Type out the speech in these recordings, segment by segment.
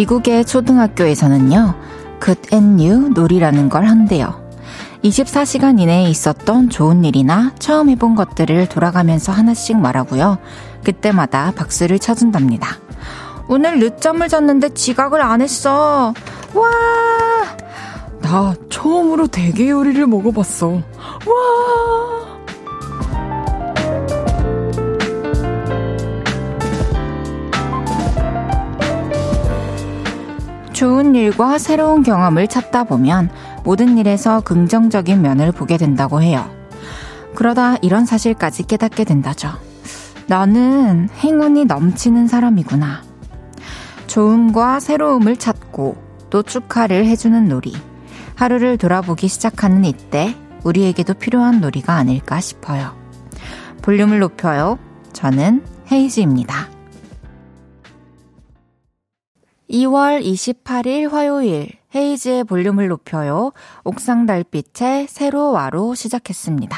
미국의 초등학교에서는요, new 놀이라는 걸 한대요. 24시간 이내에 있었던 좋은 일이나 처음 해본 것들을 돌아가면서 하나씩 말하고요. 그때마다 박수를 쳐준답니다. 오늘 늦잠을 잤는데 지각을 안 했어. 와! 나 처음으로 대게 요리를 먹어봤어. 와! 좋은 일과 새로운 경험을 찾다 보면 모든 일에서 긍정적인 면을 보게 된다고 해요. 그러다 이런 사실까지 깨닫게 된다죠. 나는 행운이 넘치는 사람이구나. 좋음과 새로움을 찾고 또 축하를 해주는 놀이. 하루를 돌아보기 시작하는 이때 우리에게도 필요한 놀이가 아닐까 싶어요. 볼륨을 높여요. 저는 헤이즈입니다. 2월 28일 화요일 헤이즈의 볼륨을 높여요. 옥상 달빛의 세로와로 시작했습니다.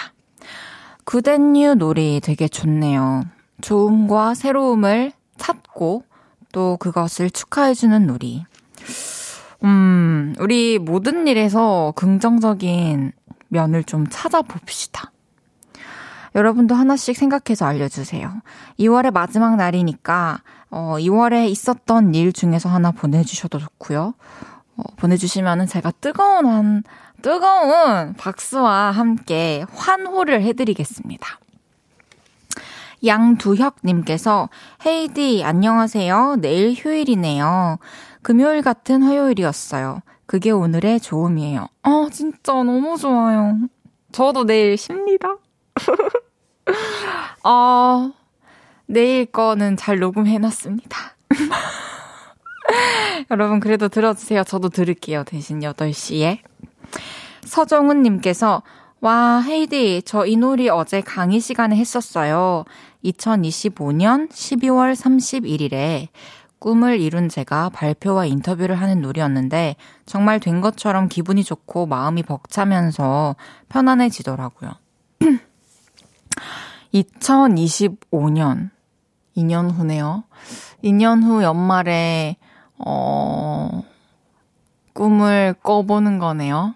구덴뉴 놀이 되게 좋네요. 좋음과 새로움을 찾고 또 그것을 축하해주는 놀이. 음, 우리 모든 일에서 긍정적인 면을 좀 찾아봅시다. 여러분도 하나씩 생각해서 알려주세요. 2월의 마지막 날이니까 어, 2월에 있었던 일 중에서 하나 보내주셔도 좋고요. 어, 보내주시면은 제가 뜨거운 한, 뜨거운 박수와 함께 환호를 해드리겠습니다. 양두혁님께서 헤이디 안녕하세요. 내일 휴일이네요. 금요일 같은 화요일이었어요. 그게 오늘의 좋음이에요. 아 진짜 너무 좋아요. 저도 내일 쉽니다. 아 내일 거는 잘 녹음해놨습니다. 여러분, 그래도 들어주세요. 저도 들을게요. 대신 8시에. 서정훈님께서, 와, 헤이디, 저 이 놀이 어제 강의 시간에 했었어요. 2025년 12월 31일에 꿈을 이룬 제가 발표와 인터뷰를 하는 놀이였는데, 정말 된 것처럼 기분이 좋고 마음이 벅차면서 편안해지더라고요. 2025년. 2년 후네요. 2년 후 연말에, 어, 꿈을 꿔보는 거네요.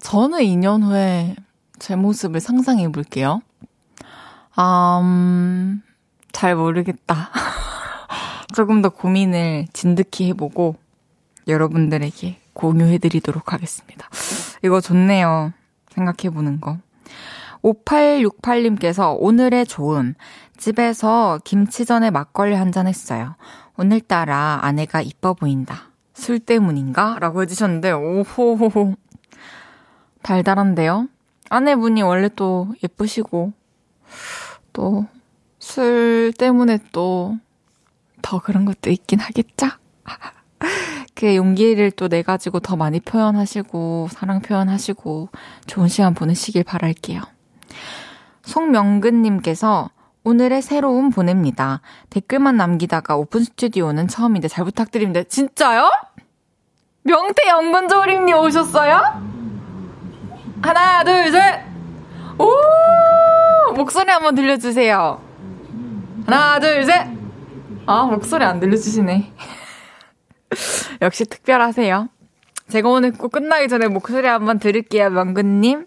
저는 2년 후에 제 모습을 상상해 볼게요. 음, 잘 모르겠다. 조금 더 고민을 진득히 해보고 여러분들에게 공유해 드리도록 하겠습니다. 이거 좋네요. 생각해 보는 거. 5868님께서 오늘의 좋음. 집에서 김치전에 막걸리 한 잔 했어요. 오늘따라 아내가 이뻐 보인다. 술 때문인가? 라고 해주셨는데, 오호호호. 달달한데요? 아내분이 원래 또 예쁘시고, 또, 술 때문에 또, 더 그런 것도 있긴 하겠죠? 그 용기를 또 내가지고 더 많이 표현하시고, 사랑 표현하시고, 좋은 시간 보내시길 바랄게요. 송명근님께서 오늘의 새로운 보냅니다. 댓글만 남기다가 오픈 스튜디오는 처음인데 잘 부탁드립니다. 진짜요? 명태 연근조림님 오셨어요? 하나, 둘, 셋! 오! 목소리 한번 들려주세요. 하나, 둘, 셋! 아, 목소리 안 들려주시네. 역시 특별하세요. 제가 오늘 꼭 끝나기 전에 목소리 한번 들을게요, 명근님.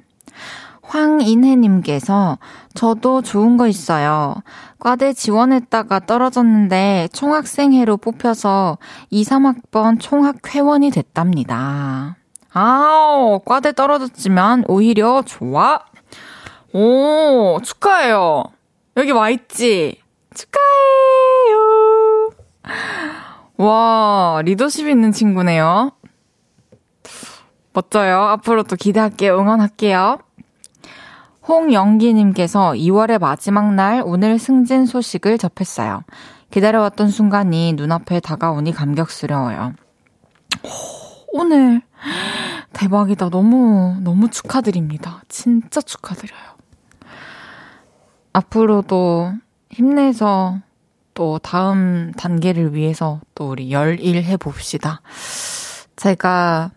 황인혜님께서 저도 좋은 거 있어요. 과대 지원했다가 떨어졌는데 총학생회로 뽑혀서 2, 3학번 총학회원이 됐답니다. 아우, 과대 떨어졌지만 오히려 좋아. 오, 축하해요. 여기 와 있지? 축하해요. 와, 리더십 있는 친구네요. 멋져요. 앞으로 또 기대할게요. 응원할게요. 홍영기님께서 2월의 마지막 날 오늘 승진 소식을 접했어요. 기다려왔던 순간이 눈앞에 다가오니 감격스러워요. 오늘 대박이다. 너무 너무 축하드립니다. 진짜 축하드려요. 앞으로도 힘내서 또 다음 단계를 위해서 또 우리 열일 해 봅시다. 제가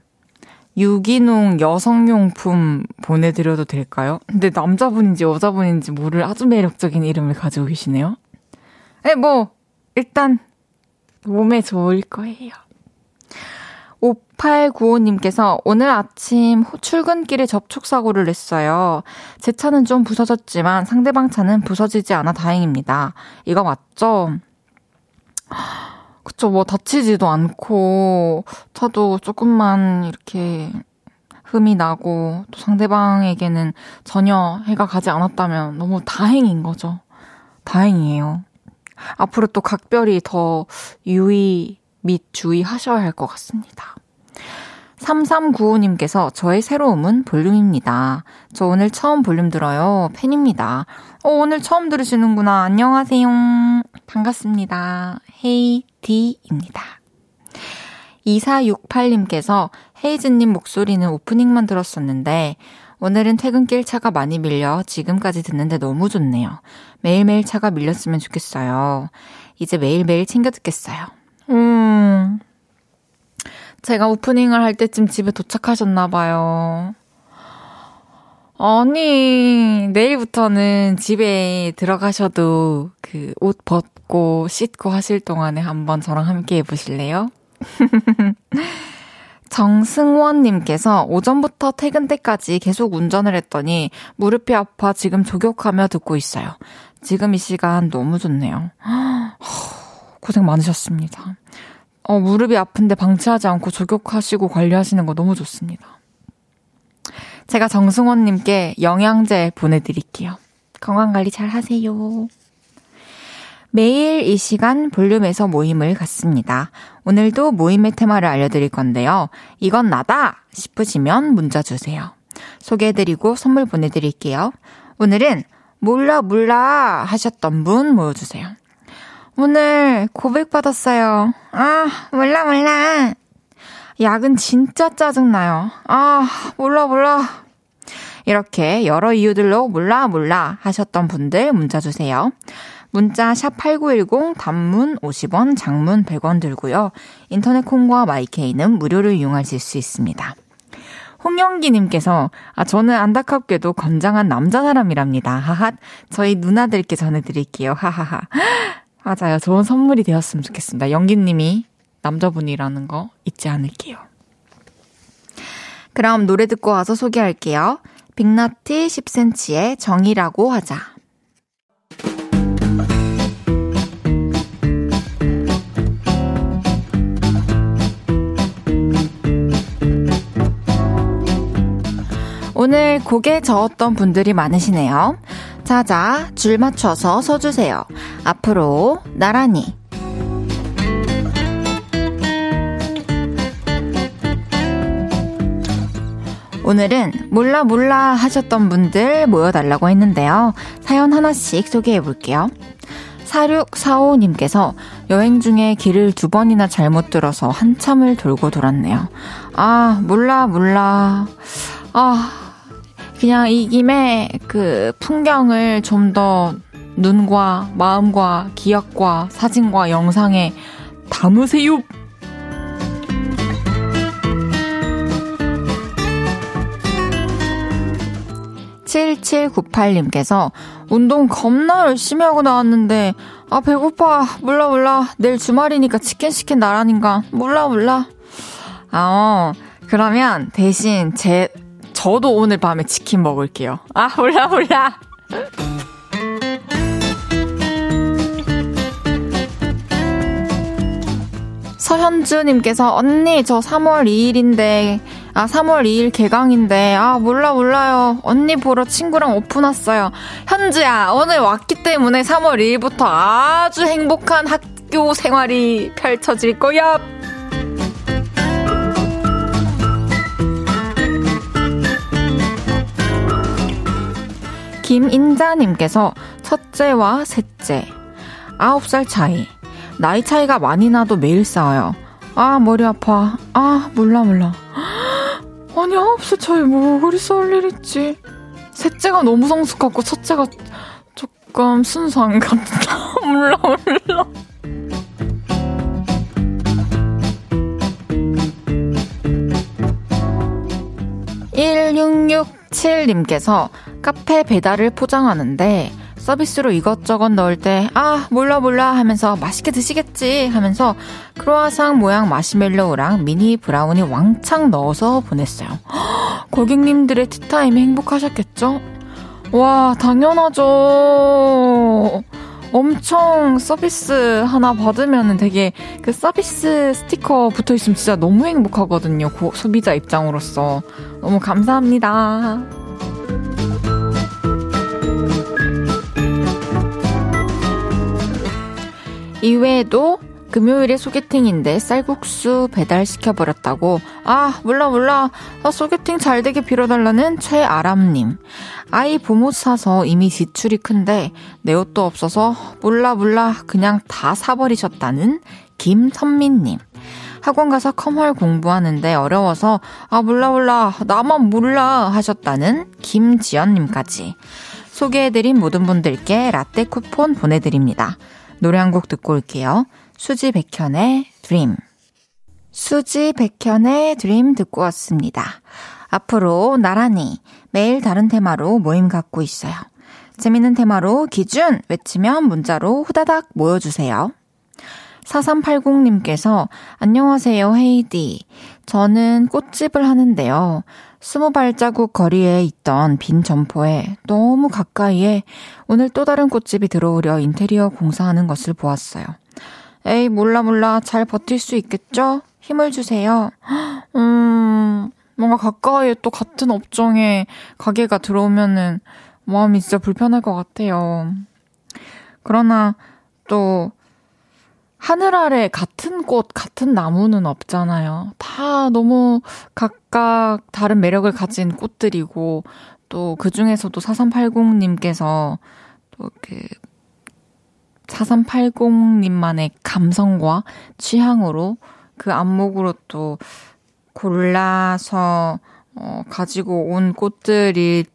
유기농 여성용품 보내드려도 될까요? 근데 남자분인지 여자분인지 모를 아주 매력적인 이름을 가지고 계시네요. 네, 뭐, 일단, 몸에 좋을 거예요. 5895님께서 오늘 아침 출근길에 접촉사고를 냈어요. 제 차는 좀 부서졌지만 상대방 차는 부서지지 않아 다행입니다. 이거 맞죠? 그쵸, 뭐 다치지도 않고, 차도 조금만 이렇게 흠이 나고, 또 상대방에게는 전혀 해가 가지 않았다면 너무 다행인 거죠. 다행이에요. 앞으로 또 각별히 더 유의 및 주의하셔야 할 것 같습니다. 3395님께서 저의 새로움은 볼륨입니다. 저 오늘 처음 볼륨 들어요. 팬입니다. 어, 오늘 처음 들으시는구나. 안녕하세요. 반갑습니다. 헤이 디입니다. 2468님께서 헤이즈님 목소리는 오프닝만 들었었는데 오늘은 퇴근길 차가 많이 밀려 지금까지 듣는데 너무 좋네요. 매일매일 차가 밀렸으면 좋겠어요. 이제 매일매일 챙겨 듣겠어요. 음. 제가 오프닝을 할 때쯤 집에 도착하셨나봐요. 아니, 내일부터는 집에 들어가셔도 그 옷 벗고 씻고 하실 동안에 한번 저랑 함께 해보실래요? 정승원님께서 오전부터 퇴근 때까지 계속 운전을 했더니 무릎이 아파 지금 조격하며 듣고 있어요. 지금 이 시간 너무 좋네요. 고생 많으셨습니다. 어, 무릎이 아픈데 방치하지 않고 조격하시고 관리하시는 거 너무 좋습니다. 제가 정승원님께 영양제 보내드릴게요. 건강관리 잘 하세요. 매일 이 시간 볼륨에서 모임을 갖습니다. 오늘도 모임의 테마를 알려드릴 건데요. 이건 나다 싶으시면 문자 주세요. 소개해드리고 선물 보내드릴게요. 오늘은 몰라 몰라 하셨던 분 모여주세요. 오늘 고백받았어요. 아, 몰라, 몰라. 약은 진짜 짜증나요. 아, 몰라, 몰라. 이렇게 여러 이유들로 몰라, 몰라 하셨던 분들 문자 주세요. 문자 샵8910 단문 50원, 장문 100원 들고요. 인터넷 콩과 마이케이는 무료로 이용하실 수 있습니다. 홍영기님께서, 아, 저는 안타깝게도 건장한 남자 사람이랍니다. 하핫. 저희 누나들께 전해드릴게요. 하하하. 맞아요. 좋은 선물이 되었으면 좋겠습니다. 영기님이 남자분이라는 거 잊지 않을게요. 그럼 노래 듣고 와서 소개할게요. 빅나티 10cm의 정이라고 하자. 오늘 곡에 저었던 분들이 많으시네요. 자자, 줄 맞춰서 서주세요. 앞으로, 나란히. 오늘은 몰라 몰라 하셨던 분들 모여달라고 했는데요. 사연 하나씩 소개해 볼게요. 4645님께서 여행 중에 길을 두 번이나 잘못 들어서 한참을 돌고 돌았네요. 아, 몰라, 몰라. 아, 그냥 이 김에 그 풍경을 좀 더 눈과 마음과 기억과 사진과 영상에 담으세요. 7798님께서 운동 겁나 열심히 하고 나왔는데 아 배고파 몰라 몰라 내일 주말이니까 치킨 시킨 나라니까 몰라 몰라 아 어. 그러면 대신 제 저도 오늘 밤에 치킨 먹을게요. 아, 몰라, 몰라. 서현주님께서 언니 저 3월 2일인데 아 3월 2일 개강인데 아 몰라 몰라요 언니 보러 친구랑 오픈 왔어요 현주야 오늘 왔기 때문에 3월 2일부터 아주 행복한 학교 생활이 펼쳐질 거야 김인자님께서 첫째와 셋째 9살 차이 나이 차이가 많이 나도 매일 싸워요. 아, 머리 아파. 아, 몰라, 몰라. 아니, 아홉 살 차이 뭐, 그리 싸울 일 있지. 셋째가 너무 성숙하고, 첫째가 조금 순수한 것 같다. 몰라, 몰라. 1667님께서 카페 배달을 포장하는데 서비스로 이것저것 넣을 때, 아, 몰라, 몰라 하면서 맛있게 드시겠지 하면서 크로아상 모양 마시멜로우랑 미니 브라우니 왕창 넣어서 보냈어요. 고객님들의 티타임이 행복하셨겠죠? 와, 당연하죠. 엄청 서비스 하나 받으면 되게 그 서비스 스티커 붙어 있으면 진짜 너무 행복하거든요. 고, 소비자 입장으로서. 너무 감사합니다. 이외에도 금요일에 소개팅인데 쌀국수 배달시켜버렸다고. 아, 몰라, 몰라. 아, 소개팅 잘 되게 빌어달라는 최아람님. 아이 봄옷 사서 이미 지출이 큰데 내 옷도 없어서 몰라, 몰라. 그냥 다 사버리셨다는 김선민님. 학원 가서 컴활 공부하는데 어려워서 아, 몰라, 몰라. 나만 몰라. 하셨다는 김지연님까지. 소개해드린 모든 분들께 라떼 쿠폰 보내드립니다. 노래 한 곡 듣고 올게요. 수지 백현의 드림. 수지 백현의 드림 듣고 왔습니다. 앞으로 나란히 매일 다른 테마로 모임 갖고 있어요. 재밌는 테마로 기준 외치면 문자로 후다닥 모여주세요. 4380님께서 안녕하세요 헤이디. 저는 꽃집을 하는데요. 스무 발자국 거리에 있던 빈 점포에 너무 가까이에 오늘 또 다른 꽃집이 들어오려 인테리어 공사하는 것을 보았어요. 에이, 몰라, 몰라. 잘 버틸 수 있겠죠? 힘을 주세요. 음, 뭔가 가까이에 또 같은 업종에 가게가 들어오면은 마음이 진짜 불편할 것 같아요. 그러나 또 하늘 아래 같은 꽃, 같은 나무는 없잖아요. 다 너무 각각 다른 매력을 가진 꽃들이고, 또 그 중에서도 4380님께서 또 그, 4380님만의 감성과 취향으로 그 안목으로 또 골라서, 어, 가지고 온 꽃들이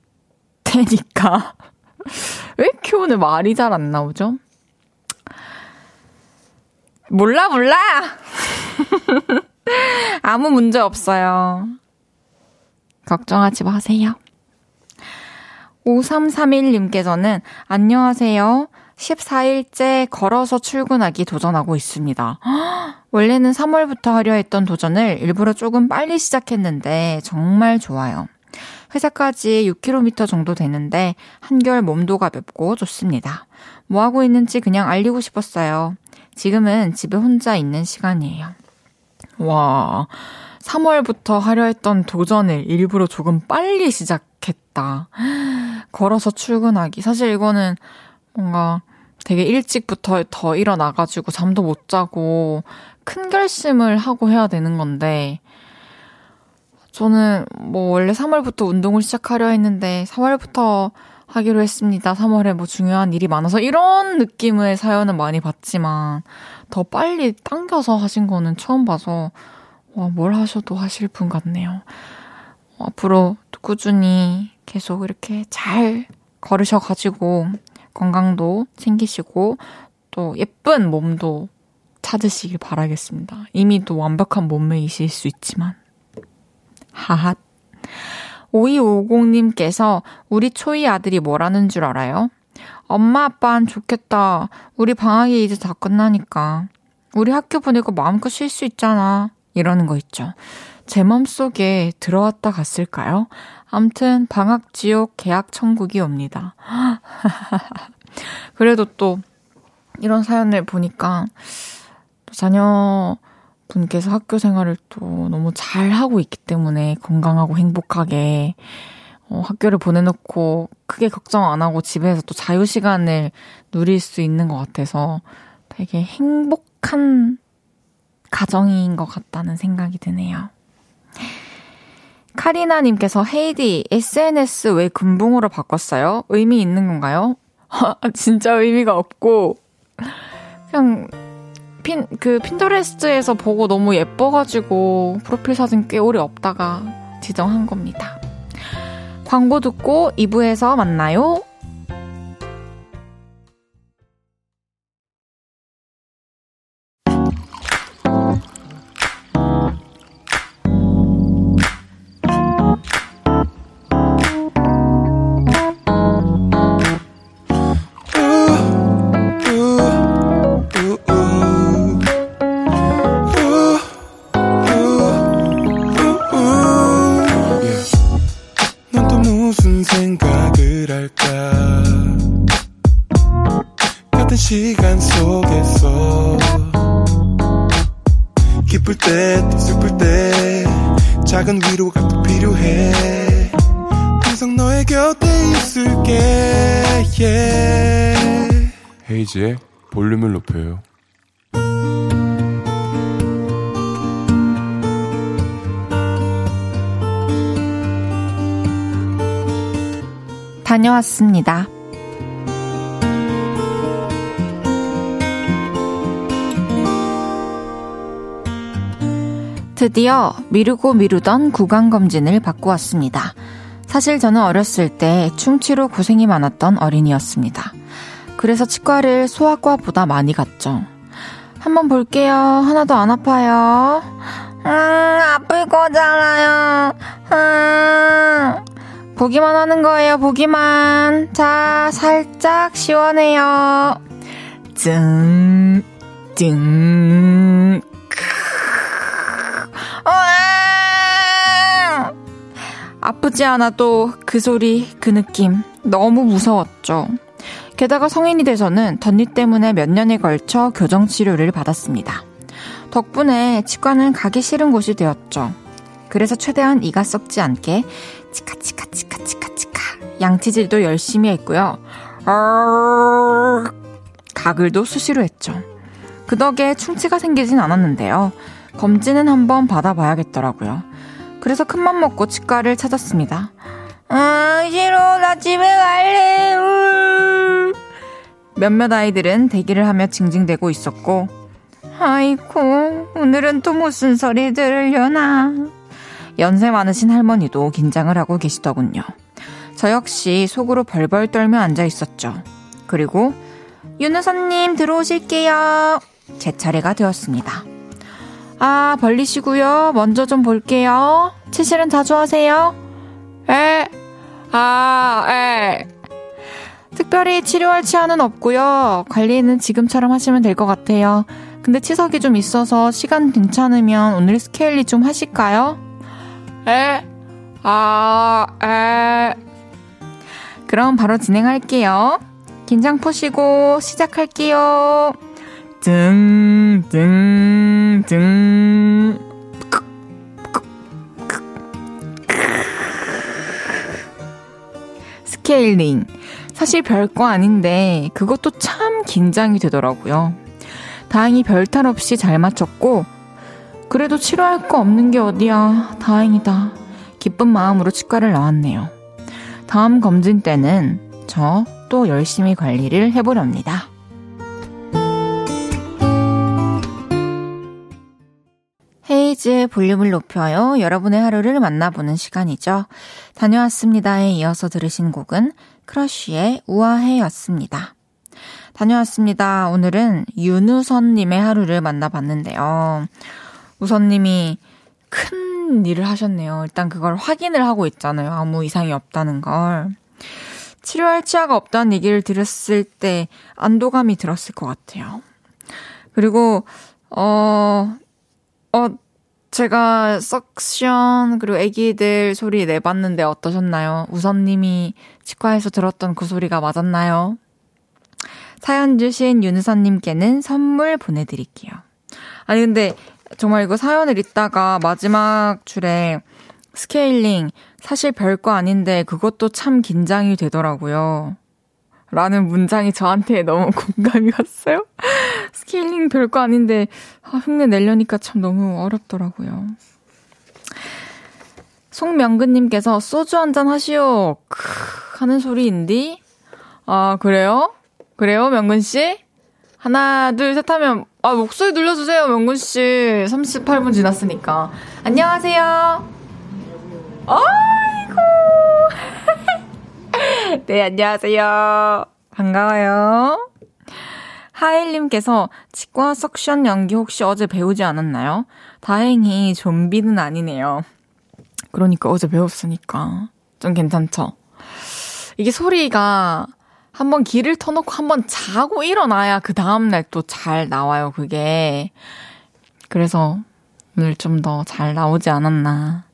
테니까. 왜 이렇게 오늘 말이 잘 안 나오죠? 몰라, 몰라! 아무 문제 없어요. 걱정하지 마세요. 5331님께서는 안녕하세요. 14일째 걸어서 출근하기 도전하고 있습니다. 원래는 3월부터 하려 했던 도전을 일부러 조금 빨리 시작했는데 정말 좋아요. 회사까지 6km 정도 되는데 한결 몸도 가볍고 좋습니다. 뭐 하고 있는지 그냥 알리고 싶었어요. 지금은 집에 혼자 있는 시간이에요. 와, 3월부터 하려 했던 도전을 일부러 조금 빨리 시작했다. 걸어서 출근하기. 사실 이거는 뭔가 되게 일찍부터 더 일어나가지고 잠도 못 자고 큰 결심을 하고 해야 되는 건데, 저는 뭐 원래 3월부터 운동을 시작하려 했는데 4월부터 하기로 했습니다. 3월에 뭐 중요한 일이 많아서 이런 느낌의 사연은 많이 봤지만 더 빨리 당겨서 하신 거는 처음 봐서 와, 뭘 하셔도 하실 분 같네요. 앞으로 꾸준히 계속 이렇게 잘 걸으셔가지고 건강도 챙기시고 또 예쁜 몸도 찾으시길 바라겠습니다. 이미 또 완벽한 몸매이실 수 있지만. 하핫. 5250님께서 우리 초이 아들이 뭐라는 줄 알아요? 엄마 아빠는 좋겠다. 우리 방학이 이제 다 끝나니까. 우리 학교 보내고 마음껏 쉴 수 있잖아. 이러는 거 있죠. 제 맘속에 들어왔다 갔을까요? 암튼 방학 지옥 계약 천국이 옵니다. 그래도 또 이런 사연을 보니까 또 자녀 분께서 학교 생활을 또 너무 잘 하고 있기 때문에 건강하고 행복하게 어, 학교를 보내놓고 크게 걱정 안 하고 집에서 또 자유 시간을 누릴 수 있는 것 같아서 되게 행복한 가정인 것 같다는 생각이 드네요. 카리나님께서 헤이디 SNS 왜 금붕으로 바꿨어요? 의미 있는 건가요? 진짜 의미가 없고 그냥 핀 그 핀터레스트에서 보고 너무 예뻐가지고 프로필 사진 꽤 오래 없다가 지정한 겁니다. 광고 듣고 2부에서 만나요. 홈페이지에 볼륨을 높여요. 다녀왔습니다. 드디어 미루고 미루던 구강검진을 받고 왔습니다. 사실 저는 어렸을 때 충치로 고생이 많았던 어린이였습니다. 그래서 치과를 소아과보다 많이 갔죠. 한번 볼게요. 하나도 안 아파요. 음, 아플 거잖아요. 음, 보기만 하는 거예요, 보기만. 자, 살짝 시원해요. 증, 증, 아프지 않아도 그 소리, 그 느낌. 너무 무서웠죠. 게다가 성인이 돼서는 덧니 때문에 몇 년에 걸쳐 교정 치료를 받았습니다. 덕분에 치과는 가기 싫은 곳이 되었죠. 그래서 최대한 이가 썩지 않게 치카치카 치카치카 치카 양치질도 열심히 했고요. 가글도 수시로 했죠. 그 덕에 충치가 생기진 않았는데요. 검진은 한번 받아봐야겠더라고요. 그래서 큰맘 먹고 치과를 찾았습니다. 아, 싫어. 나 집에 갈래. 음. 몇몇 아이들은 대기를 하며 징징대고 있었고, 아이고, 오늘은 또 무슨 소리 들으려나. 연세 많으신 할머니도 긴장을 하고 계시더군요. 저 역시 속으로 벌벌 떨며 앉아 있었죠. 그리고, 윤우선님 들어오실게요. 제 차례가 되었습니다. 아, 벌리시고요. 먼저 좀 볼게요. 치실은 자주 하세요? 에, 아, 에. 특별히 치료할 치아는 없고요. 관리는 지금처럼 하시면 될 것 같아요. 근데 치석이 좀 있어서 시간 괜찮으면 오늘 스케일리 좀 하실까요? 에, 아, 에. 그럼 바로 진행할게요. 긴장 푸시고 시작할게요. 등, 등, 등. 스케일링. 사실 별거 아닌데 그것도 참 긴장이 되더라고요. 다행히 별 탈 없이 잘 맞췄고 그래도 치료할 거 없는 게 어디야. 다행이다. 기쁜 마음으로 치과를 나왔네요. 다음 검진 때는 저 또 열심히 관리를 해보렵니다. 헤이즈의 볼륨을 높여요. 여러분의 하루를 만나보는 시간이죠. 다녀왔습니다에 이어서 들으신 곡은 크러쉬의 우아해였습니다. 다녀왔습니다. 오늘은 윤우선님의 하루를 만나봤는데요. 우선님이 큰 일을 하셨네요. 일단 그걸 확인을 하고 있잖아요. 아무 이상이 없다는 걸. 치료할 치아가 없다는 얘기를 들었을 때 안도감이 들었을 것 같아요. 그리고, 어, 어, 제가 석션 그리고 애기들 소리 내봤는데 어떠셨나요? 우선님이 치과에서 들었던 그 소리가 맞았나요? 사연 주신 윤우선님께는 선물 보내드릴게요. 아니 근데 정말 이거 사연을 읽다가 마지막 줄에 스케일링 사실 별거 아닌데 그것도 참 긴장이 되더라고요. 라는 문장이 저한테 너무 공감이 갔어요. 스케일링 별거 아닌데 아, 흉내 내려니까 참 너무 어렵더라고요. 송명근님께서 소주 한잔 하시오. 크 하는 소리인디? 아 그래요? 그래요 명근 씨? 하나 둘 셋 하면 아 목소리 눌러주세요 명근 씨 38분 지났으니까 안녕하세요 아이고 네, 안녕하세요. 반가워요. 하일님께서 치과 석션 연기 혹시 어제 배우지 않았나요? 다행히 좀비는 아니네요. 그러니까 어제 배웠으니까. 좀 괜찮죠? 이게 소리가 한번 길을 터놓고 한번 자고 일어나야 그 다음날 또 잘 나와요, 그게. 그래서 오늘 좀 더 잘 나오지 않았나.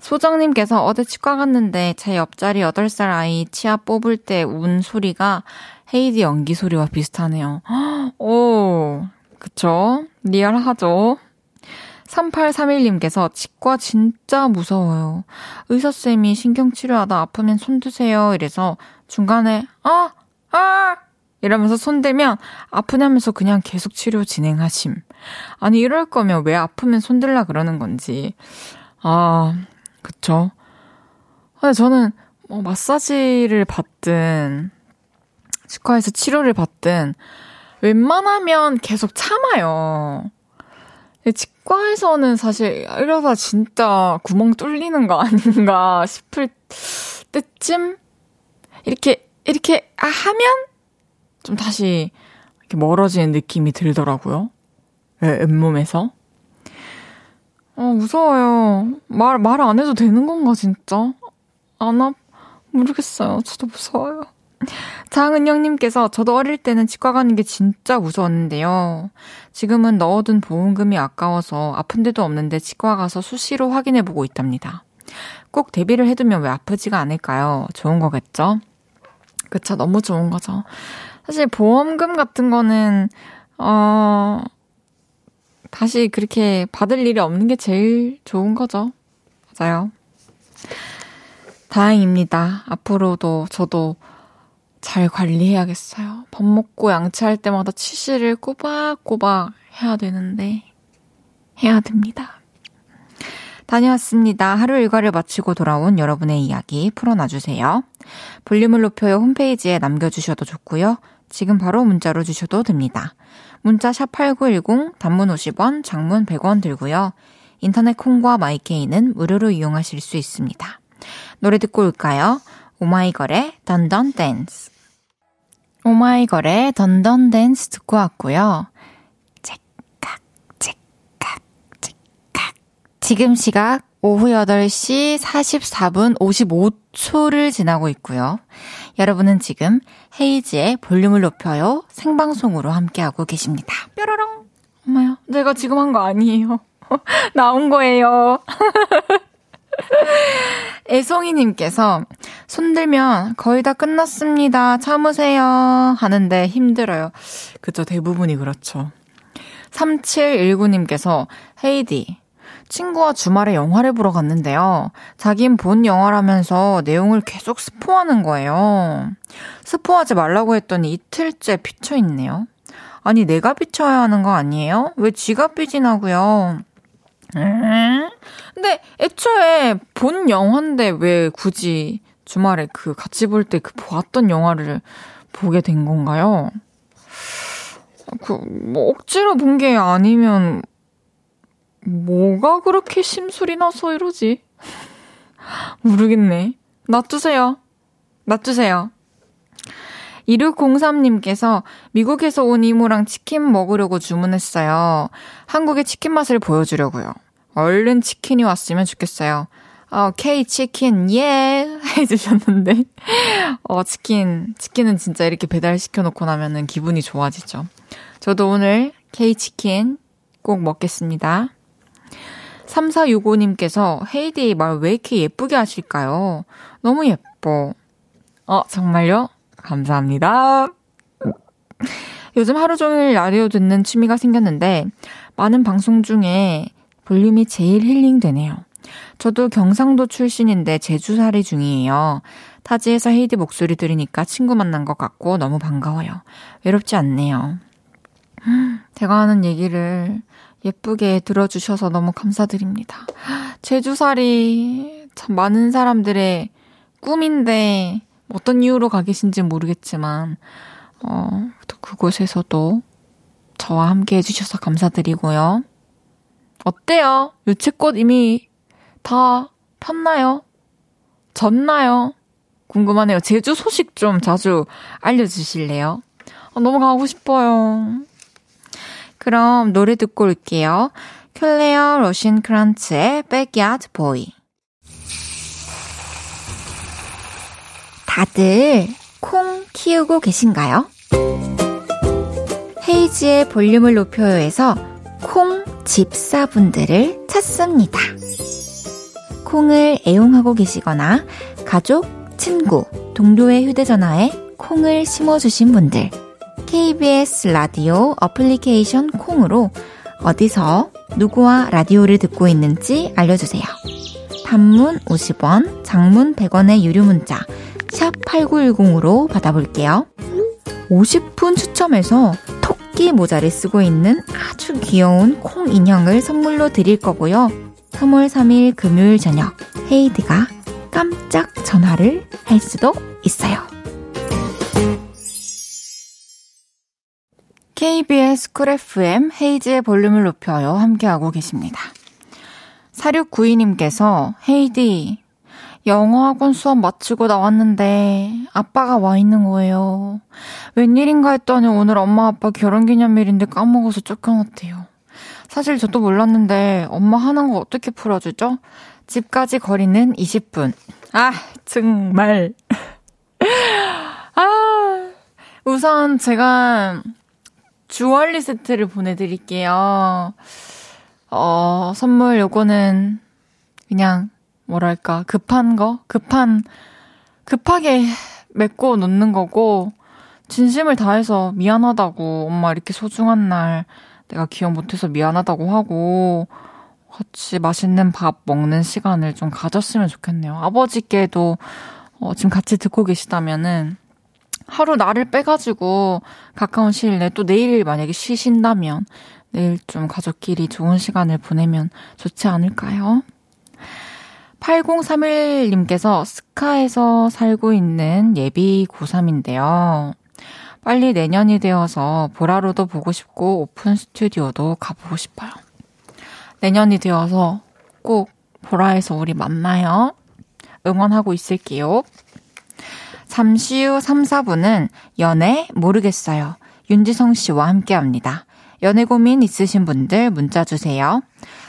소정님께서 어제 치과 갔는데 제 옆자리 8살 아이 치아 뽑을 때 운 소리가 헤이디 연기 소리와 비슷하네요. 오, 그쵸? 리얼하죠? 3831님께서 치과 진짜 무서워요. 의사쌤이 신경치료하다 아프면 손 드세요. 이래서 중간에, 아! 아! 이러면서 손 대면 아프냐면서 그냥 계속 치료 진행하심. 아니, 이럴 거면 왜 아프면 손 들라 그러는 건지. 아, 그쵸? 근데 저는 뭐 마사지를 받든 치과에서 치료를 받든 웬만하면 계속 참아요. 치과에서는 사실 이러다 진짜 구멍 뚫리는 거 아닌가 싶을 때쯤 이렇게 이렇게 하면 좀 다시 이렇게 멀어지는 느낌이 들더라고요. 잇몸에서. 어, 무서워요. 말, 말 안 해도 되는 건가, 진짜? 안 아, 모르겠어요. 저도 무서워요. 장은영님께서 저도 어릴 때는 치과 가는 게 진짜 무서웠는데요. 지금은 넣어둔 보험금이 아까워서 아픈 데도 없는데 치과 가서 수시로 확인해보고 있답니다. 꼭 대비를 해두면 왜 아프지가 않을까요? 좋은 거겠죠? 그쵸, 너무 좋은 거죠. 사실 보험금 같은 거는, 어, 다시 그렇게 받을 일이 없는 게 제일 좋은 거죠. 맞아요. 다행입니다. 앞으로도 저도 잘 관리해야겠어요. 밥 먹고 양치할 때마다 치실을 꼬박꼬박 해야 되는데, 해야 됩니다. 다녀왔습니다. 하루 일과를 마치고 돌아온 여러분의 이야기 풀어놔주세요. 볼륨을 높여요 홈페이지에 남겨주셔도 좋고요. 지금 바로 문자로 주셔도 됩니다. 문자 샵 8910 단문 50원, 장문 100원 들고요. 인터넷 콩과 마이케이는 무료로 이용하실 수 있습니다. 노래 듣고 올까요? 오마이걸의 Dun Dun Dance. 오마이걸의 Dun Dun Dance 듣고 왔고요. 째깍, 째깍, 째깍. 지금 시각 오후 8시 44분 55초를 지나고 있고요. 여러분은 지금 헤이지의 볼륨을 높여요 생방송으로 함께하고 계십니다. 뾰로롱. 엄마야, 내가 지금 한 거 아니에요. 나온 거예요. 애송이님께서 손들면 거의 다 끝났습니다. 참으세요. 하는데 힘들어요. 그죠. 대부분이 그렇죠. 3719님께서 헤이디, 친구와 주말에 영화를 보러 갔는데요. 자긴 본 영화라면서 내용을 계속 스포하는 거예요. 스포하지 말라고 했더니 이틀째 비쳐있네요. 아니, 내가 비쳐야 하는 거 아니에요? 왜 지가 삐지나고요? 근데 애초에 본 영화인데 왜 굳이 주말에 그 같이 볼 때 그 보았던 영화를 보게 된 건가요? 그, 뭐, 억지로 본 게 아니면 뭐가 그렇게 심술이 나서 이러지? 모르겠네. 놔두세요. 놔두세요. 2603님께서 미국에서 온 이모랑 치킨 먹으려고 주문했어요. 한국의 치킨 맛을 보여주려고요. 얼른 치킨이 왔으면 좋겠어요. 어, K 치킨, 예! 해주셨는데. 어, 치킨, 치킨은 진짜 이렇게 배달 시켜놓고 나면은 기분이 좋아지죠. 저도 오늘 K 치킨 꼭 먹겠습니다. 3465님께서 헤이디 말 왜 이렇게 예쁘게 하실까요? 너무 예뻐. 어, 정말요? 감사합니다. 요즘 하루 종일 라디오 듣는 취미가 생겼는데 많은 방송 중에 볼륨이 제일 힐링되네요. 저도 경상도 출신인데 제주살이 중이에요. 타지에서 헤이디 목소리 들으니까 친구 만난 것 같고 너무 반가워요. 외롭지 않네요. 제가 하는 얘기를 예쁘게 들어주셔서 너무 감사드립니다. 제주살이 참 많은 사람들의 꿈인데 어떤 이유로 가 계신지 모르겠지만 어, 또 그곳에서도 저와 함께 해주셔서 감사드리고요. 어때요? 유채꽃 이미 다 폈나요? 졌나요? 궁금하네요. 제주 소식 좀 자주 알려주실래요? 아, 너무 가고 싶어요. 그럼 노래 듣고 올게요. 클레어 로신 크런츠의 Backyard Boy. 다들 콩 키우고 계신가요? 헤이지의 볼륨을 높여요에서 콩 집사분들을 찾습니다. 콩을 애용하고 계시거나 가족, 친구, 동료의 휴대전화에 콩을 심어주신 분들, KBS 라디오 어플리케이션 콩으로 어디서 누구와 라디오를 듣고 있는지 알려주세요. 단문 50원, 장문 100원의 유료 문자 샵 8910으로 받아볼게요. 50분 추첨해서 토끼 모자를 쓰고 있는 아주 귀여운 콩 인형을 선물로 드릴 거고요. 3월 3일 금요일 저녁 헤이디가 깜짝 전화를 할 수도 있어요. KBS 쿨 FM 헤이즈의 볼륨을 높여요. 함께하고 계십니다. 4692님께서 헤이디 영어학원 수업 마치고 나왔는데 아빠가 와 있는 거예요. 웬일인가 했더니 오늘 엄마 아빠 결혼기념일인데 까먹어서 쫓겨났대요. 사실 저도 몰랐는데 엄마 하는 거 어떻게 풀어주죠? 집까지 거리는 20분. 아, 정말. 아, 우선 제가 주얼리 세트를 보내드릴게요. 어, 선물 요거는 그냥 뭐랄까, 급한 거? 급한, 급하게 맺고 놓는 거고, 진심을 다해서 미안하다고, 엄마 이렇게 소중한 날 내가 기억 못해서 미안하다고 하고, 같이 맛있는 밥 먹는 시간을 좀 가졌으면 좋겠네요. 아버지께도, 어, 지금 같이 듣고 계시다면은, 하루 나를 빼가지고 가까운 시일 내에 또 내일 만약에 쉬신다면 내일 좀 가족끼리 좋은 시간을 보내면 좋지 않을까요? 8031님께서 스카에서 살고 있는 예비 고3인데요. 빨리 내년이 되어서 보라로도 보고 싶고 오픈 스튜디오도 가보고 싶어요. 내년이 되어서 꼭 보라에서 우리 만나요. 응원하고 있을게요. 잠시 후 3, 4분은 연애 모르겠어요. 윤지성 씨와 함께 합니다. 연애 고민 있으신 분들 문자 주세요.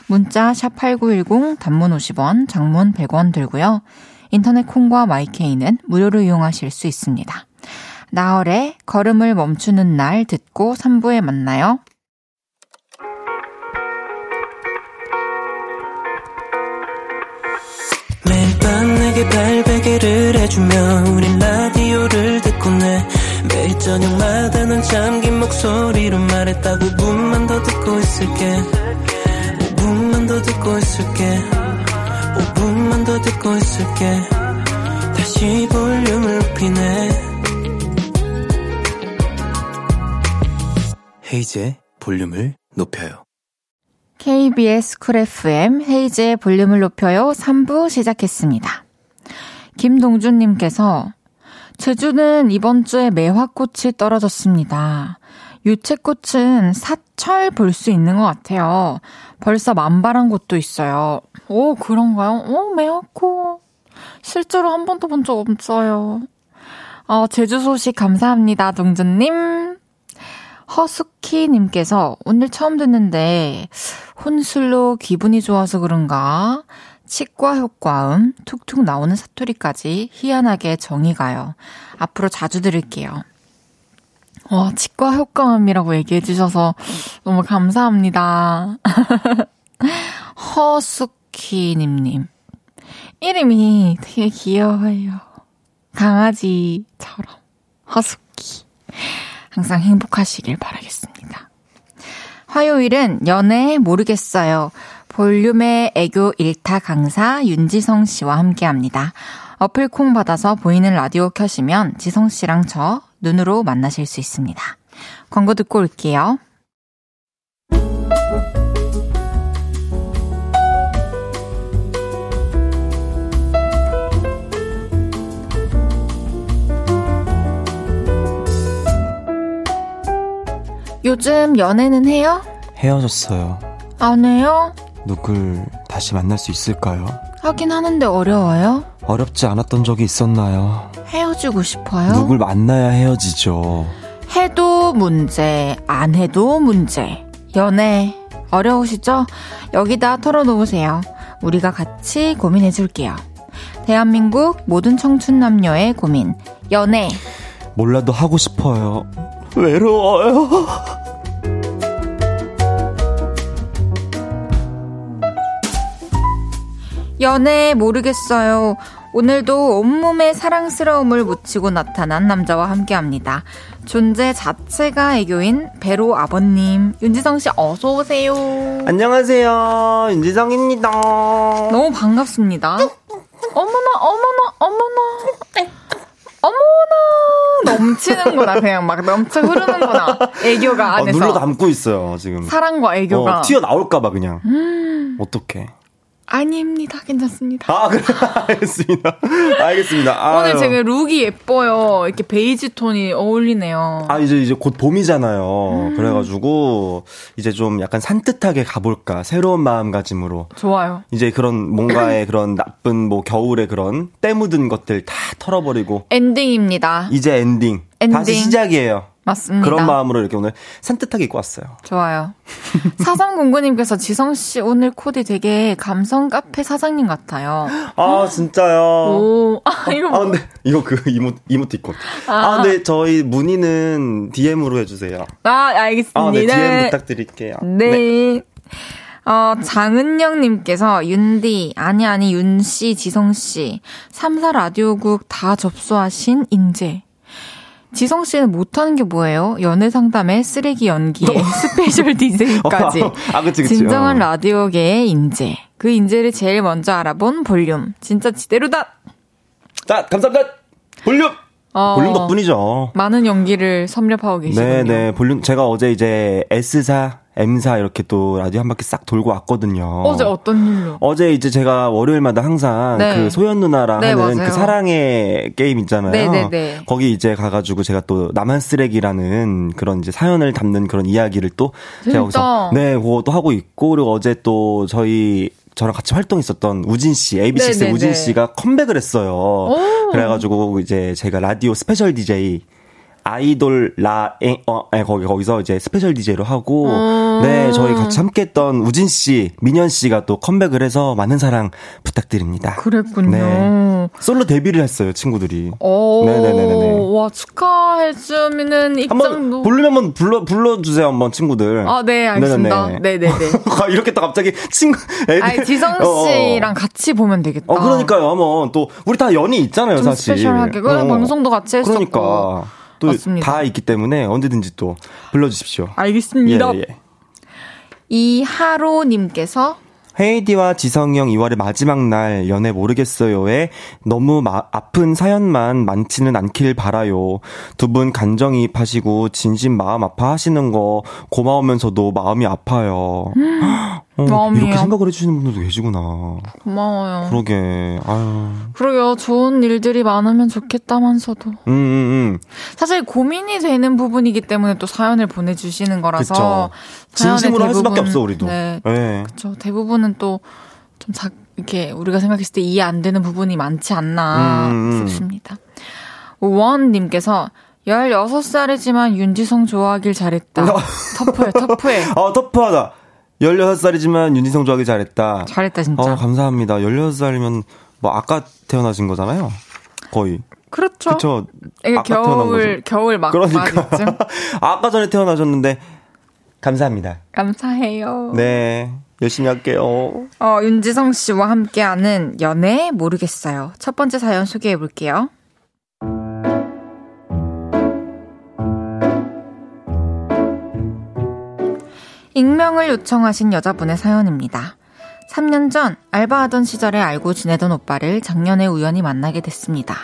문자 샵8910 단문 50원, 장문 100원 들고요. 인터넷 콩과 마이케이는 무료로 이용하실 수 있습니다. 나얼의 걸음을 멈추는 날 듣고 3부에 만나요. 매일 밤 내게 발베개를 해주며 우린 저녁마다 넌 잠긴 목소리로 말했다 5분만 더 듣고 있을게. 5분만 더 듣고 있을게. 5분만 더 듣고 있을게. 다시 볼륨을 높이네. 헤이즈의 볼륨을 높여요. KBS 쿨 FM 헤이즈의 볼륨을 높여요 3부 시작했습니다. 김동준님께서 제주는 이번 주에 매화꽃이 떨어졌습니다. 유채꽃은 사철 볼 수 있는 것 같아요. 벌써 만발한 곳도 있어요. 오, 그런가요? 오, 매화꽃. 실제로 한 번도 본 적 없어요. 어, 제주 소식 감사합니다, 동준님. 허수키님께서 오늘 처음 듣는데 혼술로 기분이 좋아서 그런가 치과 효과음 툭툭 나오는 사투리까지 희한하게 정이 가요. 앞으로 자주 들을게요. 와, 치과 효과음이라고 얘기해 주셔서 너무 감사합니다. 허수키님님. 이름이 되게 귀여워요. 강아지처럼. 허수키. 항상 행복하시길 바라겠습니다. 화요일은 연애 모르겠어요. 볼륨의 애교 일타 강사 윤지성 씨와 함께 합니다. 어플 콩 받아서 보이는 라디오 켜시면 지성 씨랑 저 눈으로 만나실 수 있습니다. 광고 듣고 올게요. 요즘 연애는 해요? 헤어졌어요. 안 해요? 누굴 다시 만날 수 있을까요? 하긴 하는데 어려워요? 어렵지 않았던 적이 있었나요? 헤어지고 싶어요? 누굴 만나야 헤어지죠. 해도 문제, 안 해도 문제. 연애, 어려우시죠? 여기다 털어놓으세요. 우리가 같이 고민해줄게요. 대한민국 모든 청춘 남녀의 고민. 연애. 몰라도 하고 싶어요. 외로워요. 연애 모르겠어요. 오늘도 온몸에 사랑스러움을 묻히고 나타난 남자와 함께 합니다. 존재 자체가 애교인 배로 아버님, 윤지성 씨 어서 오세요. 안녕하세요. 윤지성입니다. 너무 반갑습니다. 어머나, 어머나, 어머나. 어머나 넘치는구나 그냥 막 넘쳐 흐르는구나 애교가 안에서 어, 눌러 담고 있어요 지금 사랑과 애교가 어, 튀어 나올까봐 그냥 음. 어떡해 아닙니다. 괜찮습니다. 아, 그래. 알겠습니다. 알겠습니다. 아유. 오늘 제가 look이 예뻐요. 이렇게 베이지 톤이 어울리네요. 아, 이제, 이제 곧 봄이잖아요. 음. 그래 가지고, 이제 좀 약간 산뜻하게 가 볼까. 새로운 마음가짐으로. 좋아요. 이제 그런 뭔가의 그런 나쁜 뭐 겨울의 그런 때 묻은 것들 다 털어버리고. 엔딩입니다. 이제 엔딩. 엔딩. 다시 시작이에요. 맞습니다. 그런 마음으로 이렇게 오늘 산뜻하게 입고 왔어요. 좋아요. 사삼공구님께서 지성 씨 오늘 코디 되게 감성 카페 사장님 같아요. 아, 진짜요? 오, 아, 이거. 아, 근데 이거 그 이모, 이모티콘. 아, 아 근데 저희 문의는 DM으로 해주세요. 아, 알겠습니다. 아, 네, DM 부탁드릴게요. 네. 네. 어, 장은영님께서, 윤디, 아니, 아니, 윤씨, 지성씨, 3사 라디오국 다 접수하신 인재. 지성 씨는 못하는 게 뭐예요? 연애 상담에 쓰레기 연기에 special DJ까지. 아, 그치, 그치. 진정한 어. 라디오계의 인재. 그 인재를 제일 먼저 알아본 볼륨. 진짜 지대로다! 자, 감사합니다! 볼륨! 어, 볼륨 덕분이죠. 많은 연기를 섭렵하고 계시군요. 네, 네. 볼륨 제가 어제 이제 S사 M사 이렇게 또 라디오 한 바퀴 싹 돌고 왔거든요. 어제 어떤 일로? 어제 이제 제가 월요일마다 항상 네. 그 소연 누나랑 네, 하는 맞아요. 그 사랑의 게임 있잖아요. 네, 네, 네, 거기 이제 가가지고 제가 또 나만 쓰레기라는 그런 이제 사연을 담는 그런 이야기를 또 제가 거기서 네, 그것도 하고 있고 그리고 어제 또 저희 저랑 같이 활동했었던 우진 씨, AB6IX 우진 씨가 컴백을 했어요. 오. 그래가지고 이제 제가 라디오 스페셜 DJ 아이돌 라 에 어 에, 거기 거기서 이제 스페셜 DJ로 하고 음~ 네 저희 같이 함께 했던 우진 씨, 민현 씨가 또 컴백을 해서 많은 사랑 부탁드립니다. 그랬군요. 네. 솔로 데뷔를 했어요 친구들이. 네네네네. 와 축하해주면은 입장도 부르면 한번 불러 불러주세요 한번 친구들. 아 네 알겠습니다. 네네네. 이렇게 또 갑자기 친구 애들. 아니 지성 어, 어. 씨랑 같이 보면 되겠다. 어 그러니까요 한번 또 우리 다 연이 있잖아요 사실. 스페셜하게 그런 어. 방송도 같이 했었고. 그러니까. 또 다 있기 때문에 언제든지 또 불러주십시오. 알겠습니다. 예, 예. 이하로님께서 헤이디와 지성형 2월의 마지막 날 연애 모르겠어요에 너무 마, 아픈 사연만 많지는 않길 바라요. 두 분 간정이입하시고 진심 마음 아파하시는 거 고마우면서도 마음이 아파요. 어, 마음이 이렇게 생각을 해주시는 분들도 계시구나. 고마워요. 그러게. 아유. 그러게요. 좋은 일들이 많으면 좋겠다면서도. 음, 음, 음. 사실 고민이 되는 부분이기 때문에 또 사연을 보내주시는 거라서. 진심으로 할 수밖에 없어 우리도. 네. 네. 그렇죠. 대부분은 또좀 자, 이렇게 우리가 생각했을 때 이해 안 되는 부분이 많지 않나 음, 음, 음. 싶습니다. 원님께서 16살이지만 윤지성 좋아하길 잘했다. 터프해, 터프해. 어, 터프하다. 16살이지만 윤지성 좋아하길 잘했다. 잘했다, 진짜. 어, 감사합니다. 16살이면 뭐 아까 태어나신 거잖아요. 거의. 그렇죠. 그쵸. 아까 겨울, 겨울 막. 그러니까. 아까 전에 태어나셨는데, 감사합니다. 감사해요. 네. 열심히 할게요. 어, 윤지성 씨와 함께하는 연애 모르겠어요. 첫 번째 사연 소개해 볼게요. 익명을 요청하신 여자분의 사연입니다. 3년 전 알바하던 시절에 알고 지내던 오빠를 작년에 우연히 만나게 됐습니다.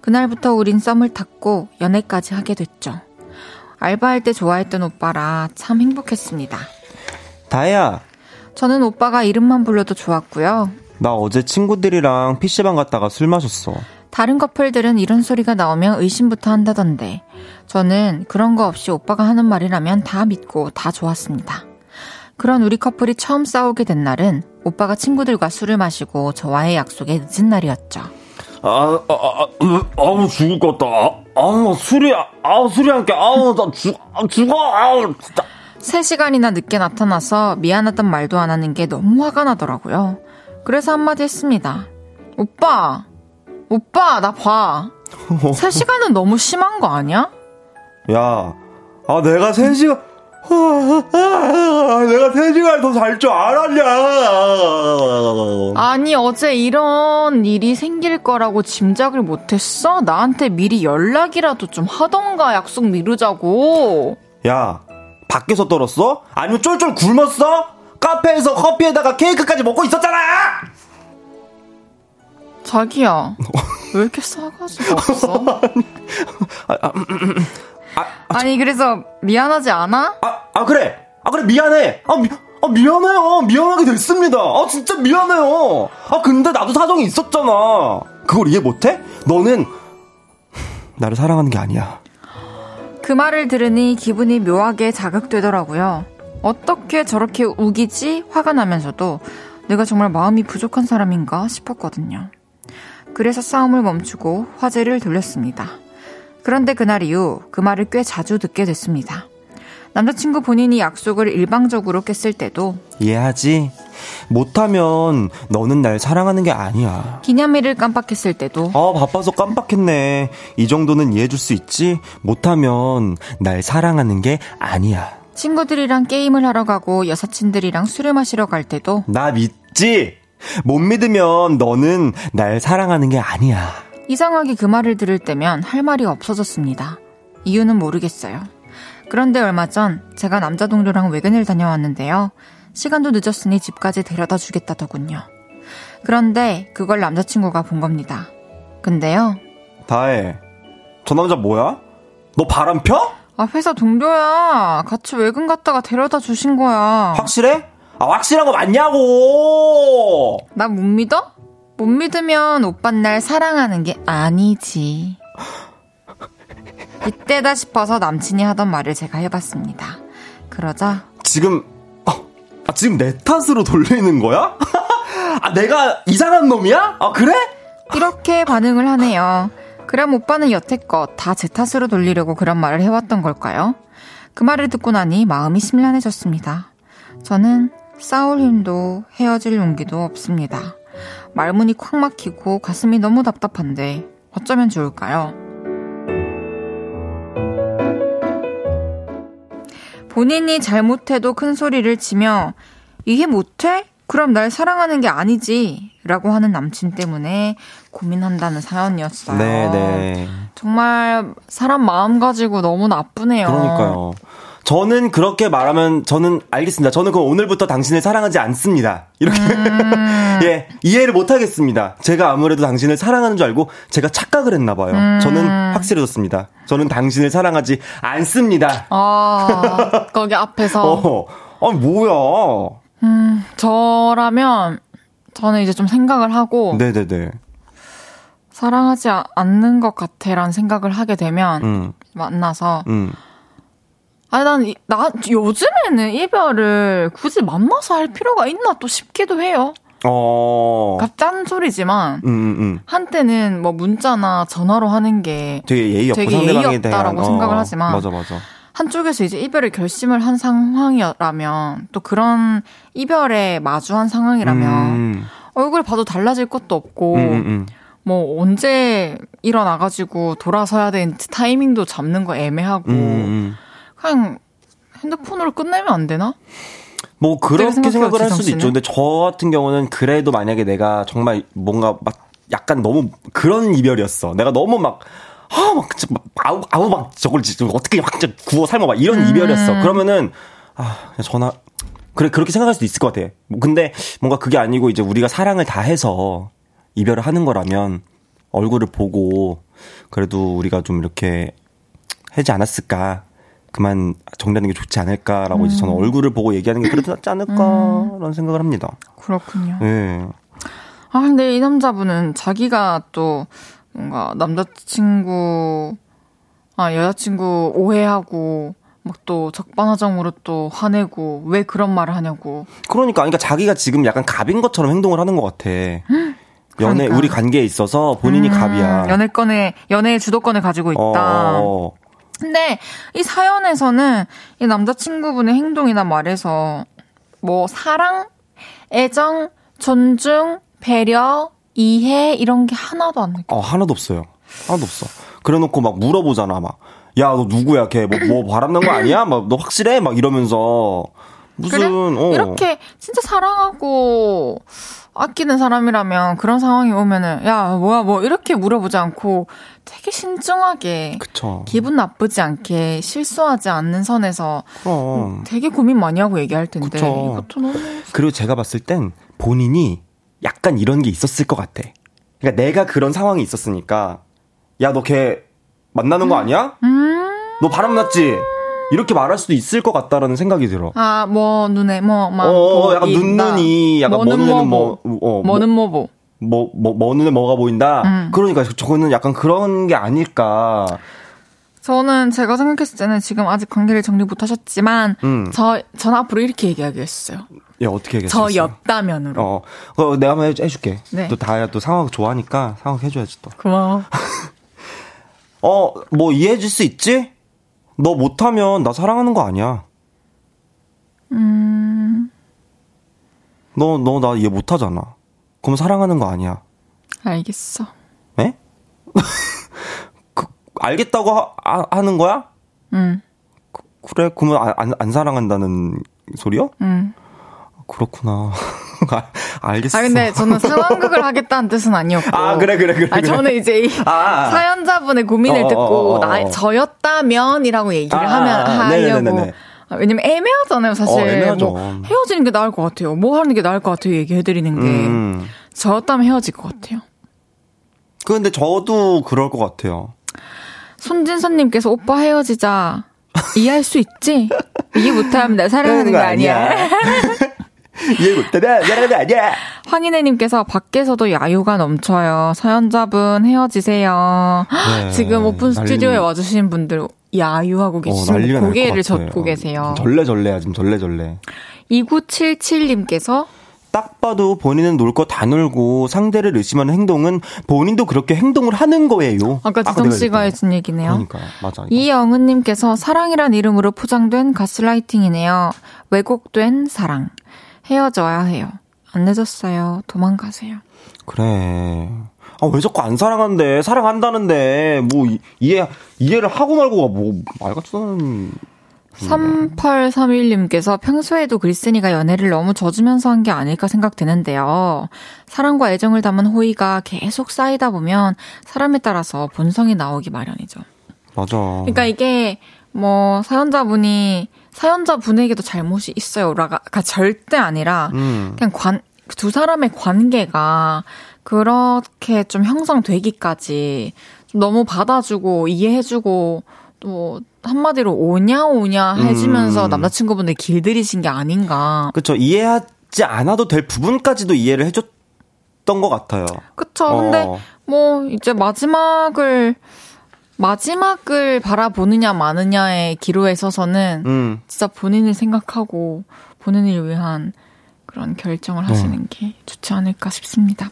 그날부터 우린 썸을 탔고 연애까지 하게 됐죠. 알바할 때 좋아했던 오빠라 참 행복했습니다. 다혜야. 저는 오빠가 이름만 불러도 좋았고요. 나 어제 친구들이랑 PC방 갔다가 술 마셨어. 다른 커플들은 이런 소리가 나오면 의심부터 한다던데 저는 그런 거 없이 오빠가 하는 말이라면 다 믿고 다 좋았습니다. 그런 우리 커플이 처음 싸우게 된 날은 오빠가 친구들과 술을 마시고 저와의 약속에 늦은 날이었죠. 아, 아, 아, 아우 죽을 것 같다. 아, 우 술이, 아우 술이 한게 아우 나 죽, 죽어, 아우 진짜. 3시간이나 늦게 나타나서 미안하단 말도 안 하는 게 너무 화가 나더라고요. 그래서 한마디 했습니다. 오빠, 오빠, 나 봐. 3시간은 너무 심한 거 아니야? 야, 아, 내가 3시간, 내가 3시간 더 잘 줄 알았냐. 아니, 어제 이런 일이 생길 거라고 짐작을 못했어? 나한테 미리 연락이라도 좀 하던가 약속 미루자고. 야, 밖에서 떨었어? 아니면 쫄쫄 굶었어? 카페에서 커피에다가 케이크까지 먹고 있었잖아! 자기야, 왜 이렇게 싸가지가 없어? 아니, 그래서 미안하지 않아? 아, 아, 그래! 아, 그래, 미안해! 아, 미, 아, 미안해요! 미안하게 됐습니다! 아, 진짜 미안해요! 아, 근데 나도 사정이 있었잖아! 그걸 이해 못해? 너는, 나를 사랑하는 게 아니야. 그 말을 들으니 기분이 묘하게 자극되더라고요. 어떻게 저렇게 우기지? 화가 나면서도 내가 정말 마음이 부족한 사람인가 싶었거든요. 그래서 싸움을 멈추고 화제를 돌렸습니다. 그런데 그날 이후 그 말을 꽤 자주 듣게 됐습니다. 남자친구 본인이 약속을 일방적으로 깼을 때도 이해하지? 못하면 너는 날 사랑하는 게 아니야. 기념일을 깜빡했을 때도 아 바빠서 깜빡했네. 이 정도는 이해해줄 수 있지? 못하면 날 사랑하는 게 아니야. 친구들이랑 게임을 하러 가고 여사친들이랑 술을 마시러 갈 때도 나 믿지? 못 믿으면 너는 날 사랑하는 게 아니야. 이상하게 그 말을 들을 때면 할 말이 없어졌습니다. 이유는 모르겠어요. 그런데 얼마 전 제가 남자 동료랑 외근을 다녀왔는데요. 시간도 늦었으니 집까지 데려다 주겠다더군요. 그런데 그걸 남자친구가 본 겁니다. 근데요. 다혜, 저 남자 뭐야? 너 바람 펴? 아, 회사 동료야. 같이 외근 갔다가 데려다 주신 거야. 확실해? 아, 확실한 거 맞냐고! 나 못 믿어? 못 믿으면 오빤 날 사랑하는 게 아니지. 이때다 싶어서 남친이 하던 말을 제가 해봤습니다. 그러자 지금 아, 아 지금 내 탓으로 돌리는 거야? 아 내가 이상한 놈이야? 아 그래? 이렇게 반응을 하네요. 그럼 오빠는 여태껏 다 제 탓으로 돌리려고 그런 말을 해왔던 걸까요? 그 말을 듣고 나니 마음이 심란해졌습니다. 저는 싸울 힘도 헤어질 용기도 없습니다. 말문이 콱 막히고 가슴이 너무 답답한데 어쩌면 좋을까요? 본인이 잘못해도 큰 소리를 치며 이해 못해? 그럼 날 사랑하는 게 아니지. 라고 하는 남친 때문에 고민한다는 사연이었어요. 네네. 네. 정말 사람 마음 가지고 너무 나쁘네요. 그러니까요. 저는 그렇게 말하면 저는 알겠습니다. 저는 그 오늘부터 당신을 사랑하지 않습니다. 이렇게 음. 예 이해를 못 하겠습니다. 제가 아무래도 당신을 사랑하는 줄 알고 제가 착각을 했나 봐요. 음. 저는 확실해졌습니다. 저는 당신을 사랑하지 않습니다. 아 거기 앞에서 어, 아 뭐야? 음 저라면 저는 이제 좀 생각을 하고 네네네. 사랑하지 않는 것 같아라는 생각을 하게 되면 음. 만나서. 음. 아니, 난, 나, 요즘에는 이별을 굳이 만나서 할 필요가 있나 또 싶기도 해요. 어. 짠 소리지만, 음, 음, 음. 한때는 뭐 문자나 전화로 하는 게 되게 예의 없고 되게 예의 없다라고 생각을 어, 하지만, 맞아, 맞아. 한쪽에서 이제 이별을 결심을 한 상황이라면, 또 그런 이별에 마주한 상황이라면, 음. 얼굴 봐도 달라질 것도 없고, 음, 음, 뭐 언제 일어나가지고 돌아서야 되는 타이밍도 잡는 거 애매하고, 그냥 핸드폰으로 끝내면 안 되나? 뭐 그렇게 생각을 할 수도 있죠. 근데 저 같은 경우는 그래도 만약에 내가 정말 뭔가 막 약간 너무 그런 이별이었어. 내가 너무 막 아, 막, 막, 아우, 아우, 막, 저걸 어떻게 막, 구워 삶아, 막, 이런 음. 이별이었어. 그러면은, 아, 그냥 전화, 그래, 그렇게 생각할 수도 있을 것 같아. 뭐 근데, 뭔가 그게 아니고, 이제 우리가 사랑을 다 해서 이별을 하는 거라면, 얼굴을 보고, 그래도 우리가 좀 이렇게 하지 않았을까. 그만 정리하는 게 좋지 않을까라고 음. 이제 저는 음. 얼굴을 보고 얘기하는 게 그래도 낫지 않을까라는 음. 생각을 합니다. 그렇군요. 네. 아, 근데 이 남자분은 자기가 또 뭔가 남자친구, 아, 여자친구 오해하고 막또 적반하장으로 또 화내고 왜 그런 말을 하냐고. 그러니까, 그러니까 자기가 지금 약간 갑인 것처럼 행동을 하는 것 같아. 연애 그러니까. 우리 관계에 있어서 본인이 음, 갑이야. 연애권에 연애의 주도권을 가지고 있다. 어. 근데 이 사연에서는 이 남자친구분의 행동이나 말에서 뭐 사랑, 애정, 존중, 배려, 이해 이런 게 하나도 안 느껴. 어, 하나도 없어요. 하나도 없어. 그래놓고 막 물어보잖아, 막. 야, 너 누구야? 걔 뭐, 뭐 바람난 거 아니야? 막, 너 확실해? 막 이러면서. 무슨, 그래? 어. 이렇게 진짜 사랑하고 아끼는 사람이라면 그런 상황이 오면은, 야, 뭐야, 뭐, 이렇게 물어보지 않고 되게 신중하게. 그쵸. 기분 나쁘지 않게 실수하지 않는 선에서. 그럼. 되게 고민 많이 하고 얘기할 텐데. 그쵸. 이것도 너무. 그리고 제가 봤을 땐 본인이 약간 이런 게 있었을 것 같아. 그러니까 내가 그런 상황이 있었으니까 야 너 걔 만나는 거 아니야? 음. 너 바람 났지? 이렇게 말할 수도 있을 것 같다라는 생각이 들어. 아, 뭐 눈에 뭐막 어, 어, 약간 눈 눈이 약간 뭐 눈에는 뭐, 어, 뭐는 뭐 보. 뭐, 뭐, 뭐 눈에 뭐가 보인다? 음. 그러니까 저거는 약간 그런 게 아닐까. 저는 제가 생각했을 때는 지금 아직 관계를 정리 못 하셨지만, 음. 저, 전 앞으로 이렇게 얘기하기로 했어요. 예, 어떻게 얘기했어요? 저였다면으로. 어, 어, 내가 한번 해줄게. 네. 또 다야 또 상황 좋아하니까 상황 해줘야지 또. 고마워. 어, 뭐 이해해줄 수 있지? 너 못하면 나 사랑하는 거 아니야. 음. 너, 너나 이해 못하잖아. 그럼 사랑하는 거 아니야. 알겠어. 에? 그, 알겠다고 하, 하, 는 거야? 응. 그, 그래, 그러면 안, 안 사랑한다는 소리요? 응. 그렇구나. 아, 알겠어. 아, 근데 저는 상황극을 하겠다는 뜻은 아니었고. 아, 그래, 그래, 그래. 아, 저는 이제 이 아, 아. 사연자분의 고민을 어, 듣고, 어, 어, 나, 저였다면이라고 얘기를 아, 하면, 하려고. 네네네네. 왜냐면 애매하잖아요, 사실. 어. 뭐 헤어지는 게 나을 것 같아요. 뭐 하는 게 나을 것 같아요, 얘기해드리는 게. 음. 저였다면 헤어질 것 같아요. 근데 저도 그럴 것 같아요. 손진선님께서 오빠 헤어지자. 이해할 수 있지? 이해 못하면 나 사랑하는 거 아니야. 이해 아니야. 황인혜님께서 밖에서도 야유가 넘쳐요. 사연자분 헤어지세요. 네, 지금 오픈 스튜디오에 와주신 분들 야유하고 어, 계시고 어, 고개를 젓고 계세요. 절레절레야 지금 절레절레. 2977님께서 딱 봐도 본인은 놀 거 다 놀고 상대를 의심하는 행동은 본인도 그렇게 행동을 하는 거예요. 아까 지성 씨가 해준 얘기네요. 그러니까 맞아. 이영은님께서 사랑이란 이름으로 포장된 가스라이팅이네요. 왜곡된 사랑. 헤어져야 해요. 안 늦었어요. 도망가세요. 그래. 아, 왜 자꾸 안 사랑한대? 사랑한다는데, 뭐, 이해, 이해를 하고 말고가 뭐, 말 같지도 않은. 3831님께서 평소에도 그리스니가 연애를 너무 져주면서 한 게 아닐까 생각되는데요. 사랑과 애정을 담은 호의가 계속 쌓이다 보면 사람에 따라서 본성이 나오기 마련이죠. 맞아. 그러니까 이게 뭐 사연자분이 사연자 분에게도 잘못이 있어요라가 절대 아니라 음. 그냥 관, 두 사람의 관계가 그렇게 좀 형성되기까지 좀 너무 받아주고 이해해주고 또 한마디로 오냐 오냐 해주면서 음. 남자친구분들 길들이신 게 아닌가. 그렇죠. 이해하지 않아도 될 부분까지도 이해를 해줬던 것 같아요. 그쵸. 어. 근데 뭐 이제 마지막을 마지막을 바라보느냐 마느냐의 기로에 서서는 음. 진짜 본인을 생각하고 본인을 위한 그런 결정을 네. 하시는 음. 게 좋지 않을까 싶습니다.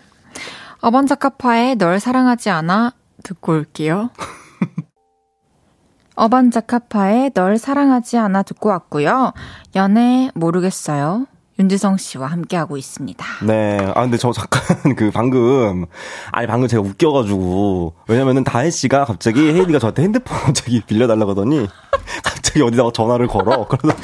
어반자카파의 널 사랑하지 않아 듣고 올게요. 어반자카파의 널 사랑하지 않아 듣고 왔고요. 연애 모르겠어요. 윤지성 씨와 함께하고 있습니다. 네. 아, 근데 저 잠깐 그 방금, 아니 방금 제가 웃겨가지고, 왜냐면은 다혜 씨가 갑자기 혜이디가 저한테 핸드폰 갑자기 빌려달라고 하더니, 갑자기 어디다가 전화를 걸어. 그래서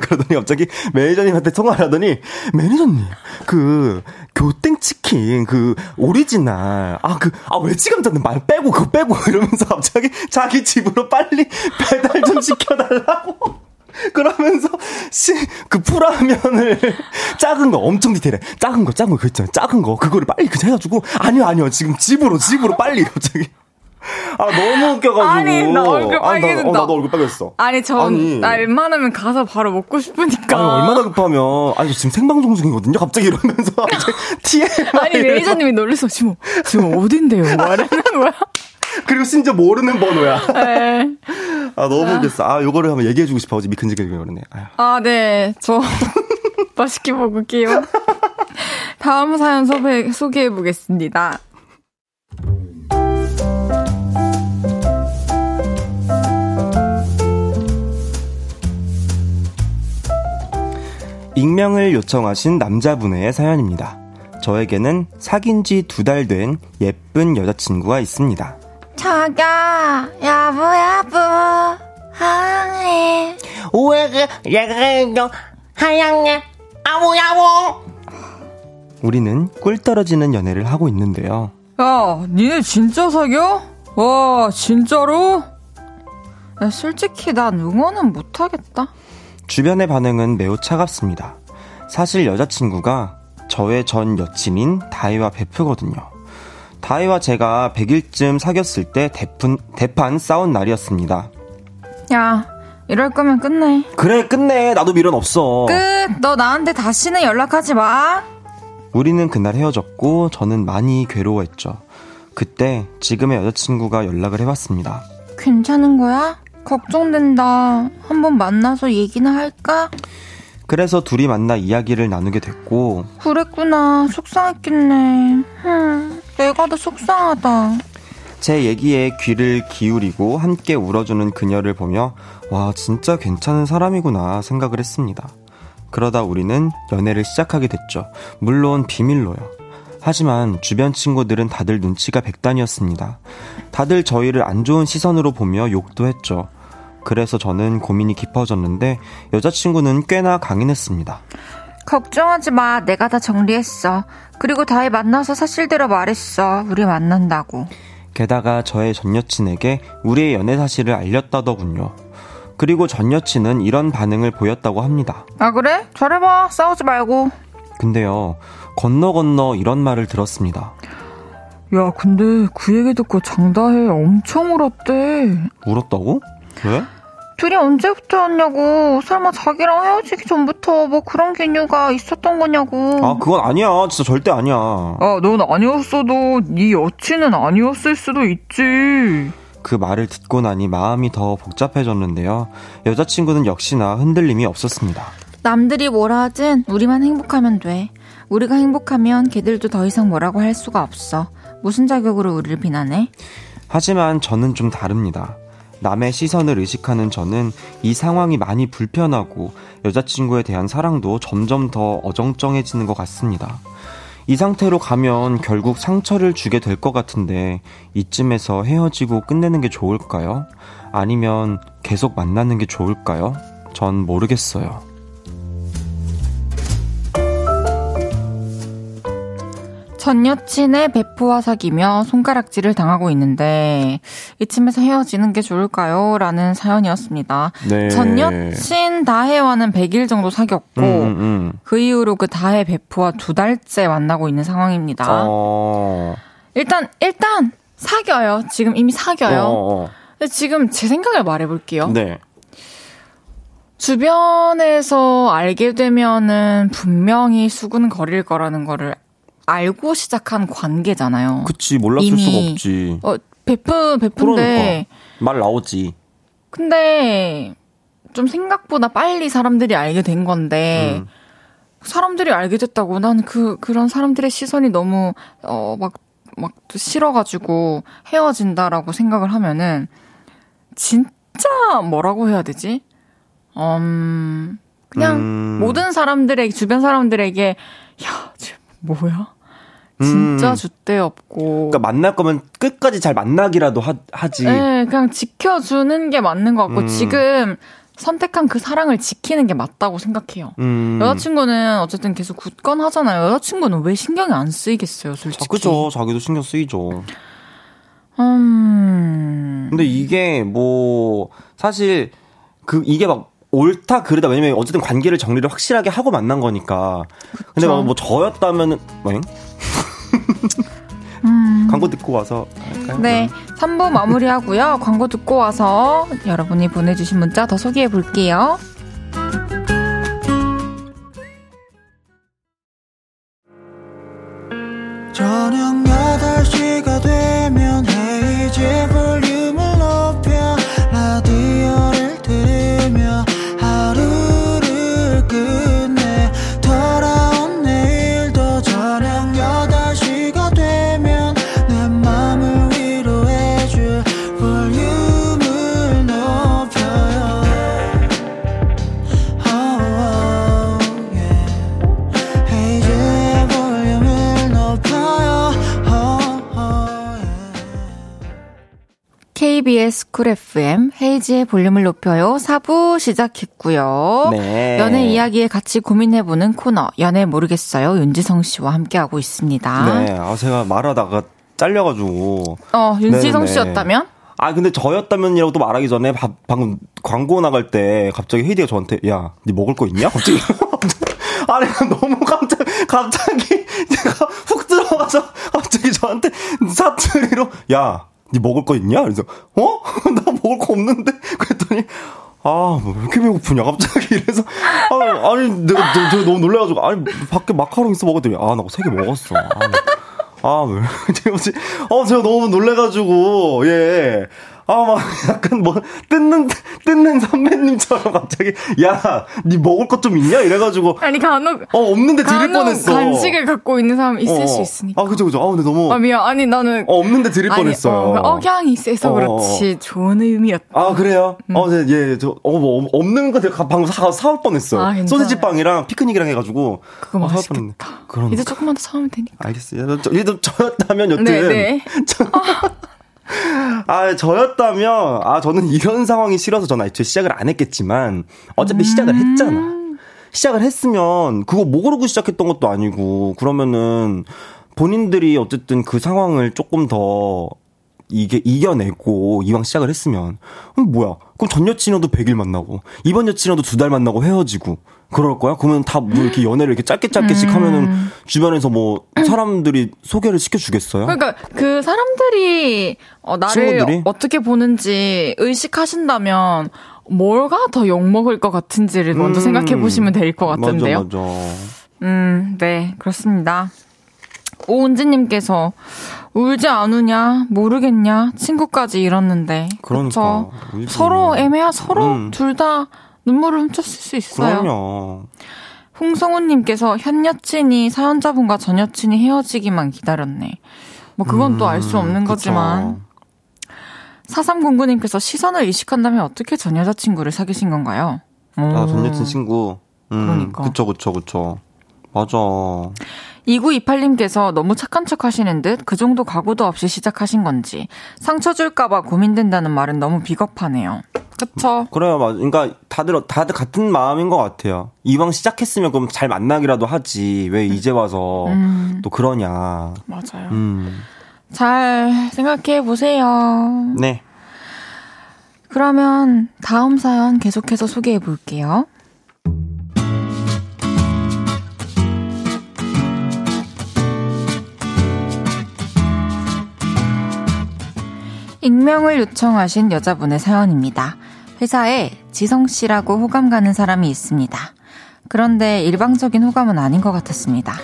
그러더니 갑자기 매니저님한테 통화를 하더니 매니저님 그 교땡 치킨 그 오리지널 아 그아 웨지감자는 말 빼고 그거 빼고 이러면서 갑자기 자기 집으로 빨리 배달 좀 시켜달라고. 그러면서 시, 그 풀라면을 작은 거 엄청 디테일해. 작은 거 작은 거 그거 있잖아요. 작은 거. 그거를 빨리 그냥 해가지고 아니요 아니요. 지금 집으로 집으로 빨리 갑자기. 아 너무 웃겨가지고. 아니 나 얼굴 빨개진다. 아니, 나, 어, 나도 얼굴 빨개졌어. 아니 전나 웬만하면 가서 바로 먹고 싶으니까. 아니 얼마나 급하면. 아니 지금 생방송 중이거든요? 갑자기 이러면서. TMI 아니 매니저님이 놀래서 지금 지금 어딘데요? 말하는 거야 그리고 심지어 모르는 번호야. 네. 아, 너무 웃겼어. 아, 요거를 한번 얘기해주고 싶어. 어제 미큰지게 그러네. 아, 네. 저, 맛있게 먹을게요. 다음 사연 소개, 소개해보겠습니다. 익명을 요청하신 남자분의 사연입니다. 저에게는 사귄 지 두 달 된 예쁜 여자친구가 있습니다. 자기야, 여보, 여보, 하해. 왜, 얘가, 하양해, 아무, 야보. 우리는 꿀 떨어지는 연애를 하고 있는데요. 야, 니네 진짜 사겨? 와, 진짜로? 야, 솔직히 난 응원은 못하겠다. 주변의 반응은 매우 차갑습니다. 사실 여자친구가 저의 전 여친인 다이와 베프거든요. 다이와 제가 100일쯤 사귀었을 때 대푼, 대판 싸운 날이었습니다. 야, 이럴 거면 끝내. 그래, 끝내. 나도 미련 없어. 끝! 너 나한테 다시는 연락하지 마! 우리는 그날 헤어졌고, 저는 많이 괴로워했죠. 그때 지금의 여자친구가 연락을 해봤습니다. 괜찮은 거야? 걱정된다. 한번 만나서 얘기나 할까? 그래서 둘이 만나 이야기를 나누게 됐고, 그랬구나. 속상했겠네. 흠, 내가 더 속상하다. 제 얘기에 귀를 기울이고 함께 울어주는 그녀를 보며, 와, 진짜 괜찮은 사람이구나 생각을 했습니다. 그러다 우리는 연애를 시작하게 됐죠. 물론 비밀로요. 하지만 주변 친구들은 다들 눈치가 백단이었습니다. 다들 저희를 안 좋은 시선으로 보며 욕도 했죠. 그래서 저는 고민이 깊어졌는데 여자친구는 꽤나 강인했습니다. 걱정하지 마. 내가 다 정리했어. 그리고 다혜 만나서 사실대로 말했어. 우리 만난다고. 게다가 저의 전 여친에게 우리의 연애 사실을 알렸다더군요. 그리고 전 여친은 이런 반응을 보였다고 합니다. 아, 그래? 잘해봐. 싸우지 말고. 근데요, 건너 건너 이런 말을 들었습니다. 야, 근데 그 얘기 듣고 장다혜 엄청 울었대. 울었다고? 왜? 둘이 언제부터였냐고. 설마 자기랑 헤어지기 전부터 뭐 그런 기류가 있었던 거냐고. 아, 그건 아니야. 진짜 절대 아니야. 아, 넌 아니었어도 네 여친은 아니었을 수도 있지. 그 말을 듣고 나니 마음이 더 복잡해졌는데요. 여자친구는 역시나 흔들림이 없었습니다. 남들이 뭐라 하든 우리만 행복하면 돼. 우리가 행복하면 걔들도 더 이상 뭐라고 할 수가 없어. 무슨 자격으로 우리를 비난해? 하지만 저는 좀 다릅니다. 남의 시선을 의식하는 저는 이 상황이 많이 불편하고 여자친구에 대한 사랑도 점점 더 어정쩡해지는 것 같습니다. 이 상태로 가면 결국 상처를 주게 될 것 같은데 이쯤에서 헤어지고 끝내는 게 좋을까요? 아니면 계속 만나는 게 좋을까요? 전 모르겠어요. 전 여친의 베프와 사귀며 손가락질을 당하고 있는데 이쯤에서 헤어지는 게 좋을까요? 라는 사연이었습니다. 네. 전 여친 다혜와는 100일 정도 사귀었고 음, 음, 음. 그 이후로 그 다혜 베프와 두 달째 만나고 있는 상황입니다. 어... 일단 일단 사겨요. 지금 이미 사겨요. 어, 어. 근데 지금 제 생각을 말해볼게요. 네. 주변에서 알게 되면은 분명히 수군거릴 거라는 거를 알고 시작한 관계잖아요. 그치, 몰랐을 이미, 수가 없지. 어, 베프, 베프인데. 그러니까. 말 나오지. 근데, 좀 생각보다 빨리 사람들이 알게 된 건데, 음. 사람들이 알게 됐다고 난 그, 그런 사람들의 시선이 너무, 어, 막, 막 싫어가지고 헤어진다라고 생각을 하면은, 진짜 뭐라고 해야 되지? 음, 그냥 음. 모든 사람들에게, 주변 사람들에게, 야, 쟤 뭐야? 진짜 음. 줏대 없고. 그러니까 만날 거면 끝까지 잘 만나기라도 하, 하지. 네, 그냥 지켜주는 게 맞는 것 같고, 음. 지금 선택한 그 사랑을 지키는 게 맞다고 생각해요. 음. 여자친구는 어쨌든 계속 굳건하잖아요. 여자친구는 왜 신경이 안 쓰이겠어요, 솔직히. 자, 그죠. 자기도 신경 쓰이죠. 음. 근데 이게 뭐 사실 그 이게 막 옳다 그르다 왜냐면 어쨌든 관계를 정리를 확실하게 하고 만난 거니까. 근데 막뭐 저였다면은 뭐잉? 음. 광고 듣고 와서 할까요? 네. 3부 마무리하고요. 광고 듣고 와서 여러분이 보내주신 문자 더 소개해 볼게요. 저녁 8시가 되면 헤이즈 볼륨을 높여 KBS 쿨 FM 헤이즈의 볼륨을 높여요. 4부 시작했고요. 네. 연애 이야기에 같이 고민해보는 코너 연애 모르겠어요. 윤지성 씨와 함께하고 있습니다. 네. 아, 제가 말하다가 잘려가지고. 어, 윤지성 네네. 씨였다면? 아 근데 저였다면이라고 또 말하기 전에 바, 방금 광고 나갈 때 갑자기 헤이디가 저한테 야, 네 먹을 거 있냐? 갑자기 아니 너무 깜짝 갑자기 제가 훅 들어가서 갑자기 저한테 사투리로 야, 네 먹을 거 있냐? 그래서 어? 나 먹을 거 없는데 그랬더니 아, 뭐왜 이렇게 배고프냐, 갑자기. 이래서, 아, 아니, 내가, 내가, 내가 너무 놀래가지고, 아니, 밖에 마카롱 있어 먹었더니, 아, 나 세 개 먹었어. 아, 아, 왜, 어, 제가 너무 놀래가지고, 예. 아, 막, 약간 뭐, 뜯는, 뜯는 선배님처럼 갑자기, 야, 니 먹을 것 좀 있냐? 이래가지고. 아니, 간혹. 어, 없는데 드릴 뻔했어. 간식을 갖고 있는 사람 있을 어, 수 있으니까. 아, 그죠, 그죠. 아, 근데 너무. 아, 미안. 아니, 나는. 어, 없는데 드릴 아니, 뻔했어요. 어, 억양이 세서 어, 그렇지. 좋은 의미였다. 아, 그래요? 음. 어, 네, 예, 저, 어, 뭐, 없는 거 제가 방금 사, 사올 뻔했어. 아, 소세지 빵이랑 피크닉이랑 해가지고. 그거 아, 맛있겠다. 그럼. 이제 조금만 더 사오면 되니까. 알겠어요. 저, 얘도 저였다면 여튼. 네, 네. 저, 아, 저였다면, 아, 저는 이런 상황이 싫어서 저는 애초에 시작을 안 했겠지만, 어차피 음~ 시작을 했잖아. 시작을 했으면, 그거 모르고 시작했던 것도 아니고, 그러면은, 본인들이 어쨌든 그 상황을 조금 더 이게 이겨내고 이왕 시작을 했으면 그럼 뭐야? 그럼 전 여친이랑도 100일 만나고 이번 여친이랑도 두 달 만나고 헤어지고 그럴 거야? 그러면 다 뭐 이렇게 연애를 이렇게 짧게 짧게씩 음. 하면은 주변에서 뭐 사람들이 소개를 시켜 주겠어요? 그러니까 그 사람들이 어, 나를 친구들이? 어떻게 보는지 의식하신다면 뭘가 더 욕먹을 것 같은지를 음. 먼저 생각해 보시면 될 것 같은데요. 맞아, 맞아. 음, 네, 그렇습니다. 오은지님께서 울지 않으냐 모르겠냐 친구까지 잃었는데 그러니까 서로 애매하 서로 음. 둘다 눈물을 훔쳤을 수 있어요. 그럼요. 홍성훈님께서 현 여친이 사연자분과 전 여친이 헤어지기만 기다렸네. 뭐 그건 음, 또알 수 없는 그쵸. 거지만. 4309님께서 시선을 이식한다면 어떻게 전 여자친구를 사귀신 건가요? 아, 전 여친 친구. 음, 그러니까. 그쵸, 그쵸, 그쵸. 맞아. 2928님께서 너무 착한 척 하시는 듯 그 정도 각오도 없이 시작하신 건지 상처 줄까봐 고민된다는 말은 너무 비겁하네요. 그쵸? 그래요, 맞아. 그러니까 다들 다들 같은 마음인 것 같아요. 이왕 시작했으면 그럼 잘 만나기라도 하지. 왜 이제 와서 음. 또 그러냐. 맞아요. 음. 잘 생각해 보세요. 네. 그러면 다음 사연 계속해서 소개해 볼게요. 익명을 요청하신 여자분의 사연입니다. 회사에 지성 씨라고 호감 가는 사람이 있습니다. 그런데 일방적인 호감은 아닌 것 같았습니다.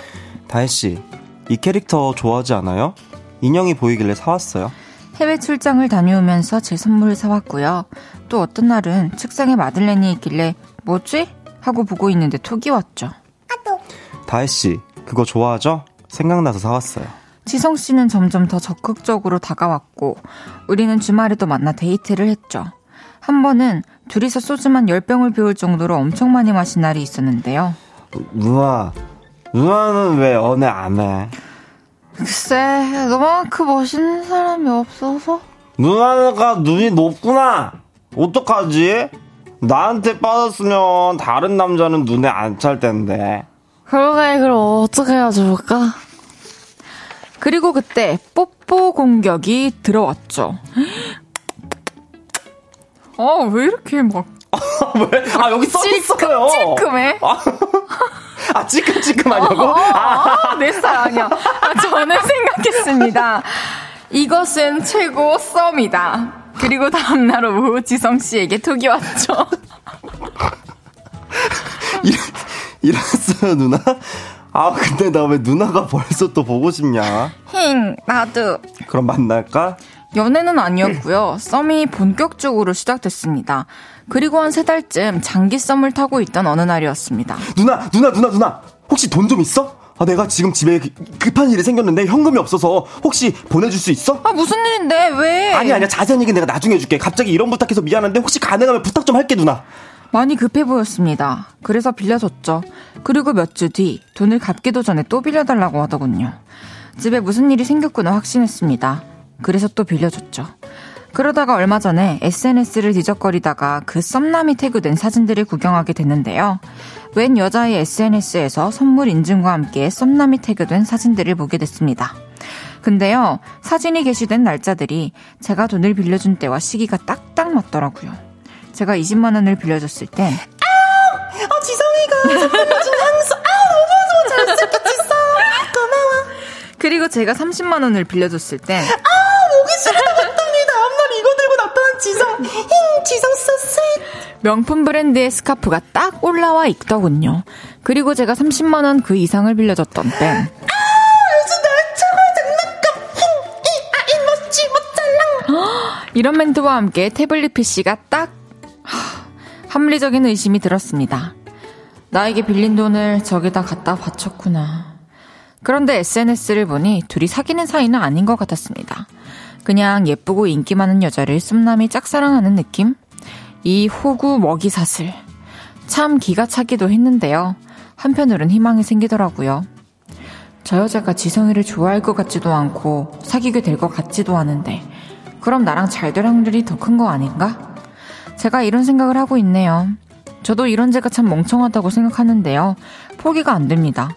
다혜 씨, 이 캐릭터 좋아하지 않아요? 인형이 보이길래 사왔어요. 해외 출장을 다녀오면서 제 선물을 사왔고요. 또 어떤 날은 책상에 마들렌이 있길래 뭐지? 하고 보고 있는데 톡이 왔죠. 다혜 씨, 그거 좋아하죠? 생각나서 사왔어요. 지성 씨는 점점 더 적극적으로 다가왔고, 우리는 주말에도 만나 데이트를 했죠. 한 번은 둘이서 소주만 10병을 비울 정도로 엄청 많이 마신 날이 있었는데요. 누나, 누나는 왜 연애 안 해? 글쎄, 너만큼 멋있는 사람이 없어서? 누나가 눈이 높구나! 어떡하지? 나한테 빠졌으면 다른 남자는 눈에 안 찰 텐데. 그러게, 그럼 어떻게 해야 좋을까? 그리고 그때 뽀뽀 공격이 들어왔죠. 아, 왜 이렇게 막. 왜? 아, 여기 써있어요. 찔끔해? 아, 아 찌끔찌끔 하냐고? 어, 아, 내 스타일 아니야. 아, 저는 생각했습니다. 이것은 최고 썸이다. 그리고 다음날 오후 지성 씨에게 톡이 왔죠. 일, 일어났어요, 누나? 아, 근데 나 왜 누나가 벌써 또 보고 싶냐? 힝, 나도. 그럼 만날까? 연애는 아니었고요. 썸이 본격적으로 시작됐습니다. 그리고 한 세 달쯤 장기 썸을 타고 있던 어느 날이었습니다. 누나, 누나, 누나, 누나! 혹시 돈 좀 있어? 아, 내가 지금 집에 그- 급한 일이 생겼는데 현금이 없어서 혹시 보내줄 수 있어? 아, 무슨 일인데? 왜? 아니, 아니야. 자세한 얘기는 내가 나중에 해줄게. 갑자기 이런 부탁해서 미안한데 혹시 가능하면 부탁 좀 할게, 누나. 많이 급해 보였습니다. 그래서 빌려줬죠. 그리고 몇 주 뒤 돈을 갚기도 전에 또 빌려달라고 하더군요. 집에 무슨 일이 생겼구나 확신했습니다. 그래서 또 빌려줬죠. 그러다가 얼마 전에 SNS를 뒤적거리다가 그 썸남이 태그된 사진들을 구경하게 됐는데요. 웬 여자의 SNS에서 선물 인증과 함께 썸남이 태그된 사진들을 보게 됐습니다. 근데요, 사진이 게시된 날짜들이 제가 돈을 빌려준 때와 시기가 딱딱 맞더라고요. 제가 20만 원을 빌려줬을 땐 어, 지성이가 선물 준 향수. 아, 너무 좋아. 잘 지성. 고마워. 그리고 제가 30만 원을 빌려줬을 땐 아, 목이 시원하답니다. 앞날 이거 들고 나타난 지성. 힝, 지성 sweet. 명품 브랜드의 스카프가 딱 올라와 있더군요. 그리고 제가 30만 원 그 이상을 빌려줬던 아, 멋잘랑. 이런 멘트와 함께 태블릿 PC가 딱 하, 합리적인 의심이 들었습니다. 나에게 빌린 돈을 저기다 갖다 바쳤구나. 그런데 SNS를 보니 둘이 사귀는 사이는 아닌 것 같았습니다. 그냥 예쁘고 인기 많은 여자를 썸남이 짝사랑하는 느낌? 이 호구 먹이 사슬. 참 기가 차기도 했는데요. 한편으론 희망이 생기더라고요. 저 여자가 지성이를 좋아할 것 같지도 않고 사귀게 될 것 같지도 않은데 그럼 나랑 잘 될 확률이 더 큰 거 아닌가? 제가 이런 생각을 하고 있네요. 저도 이런 제가 참 멍청하다고 생각하는데요. 포기가 안 됩니다.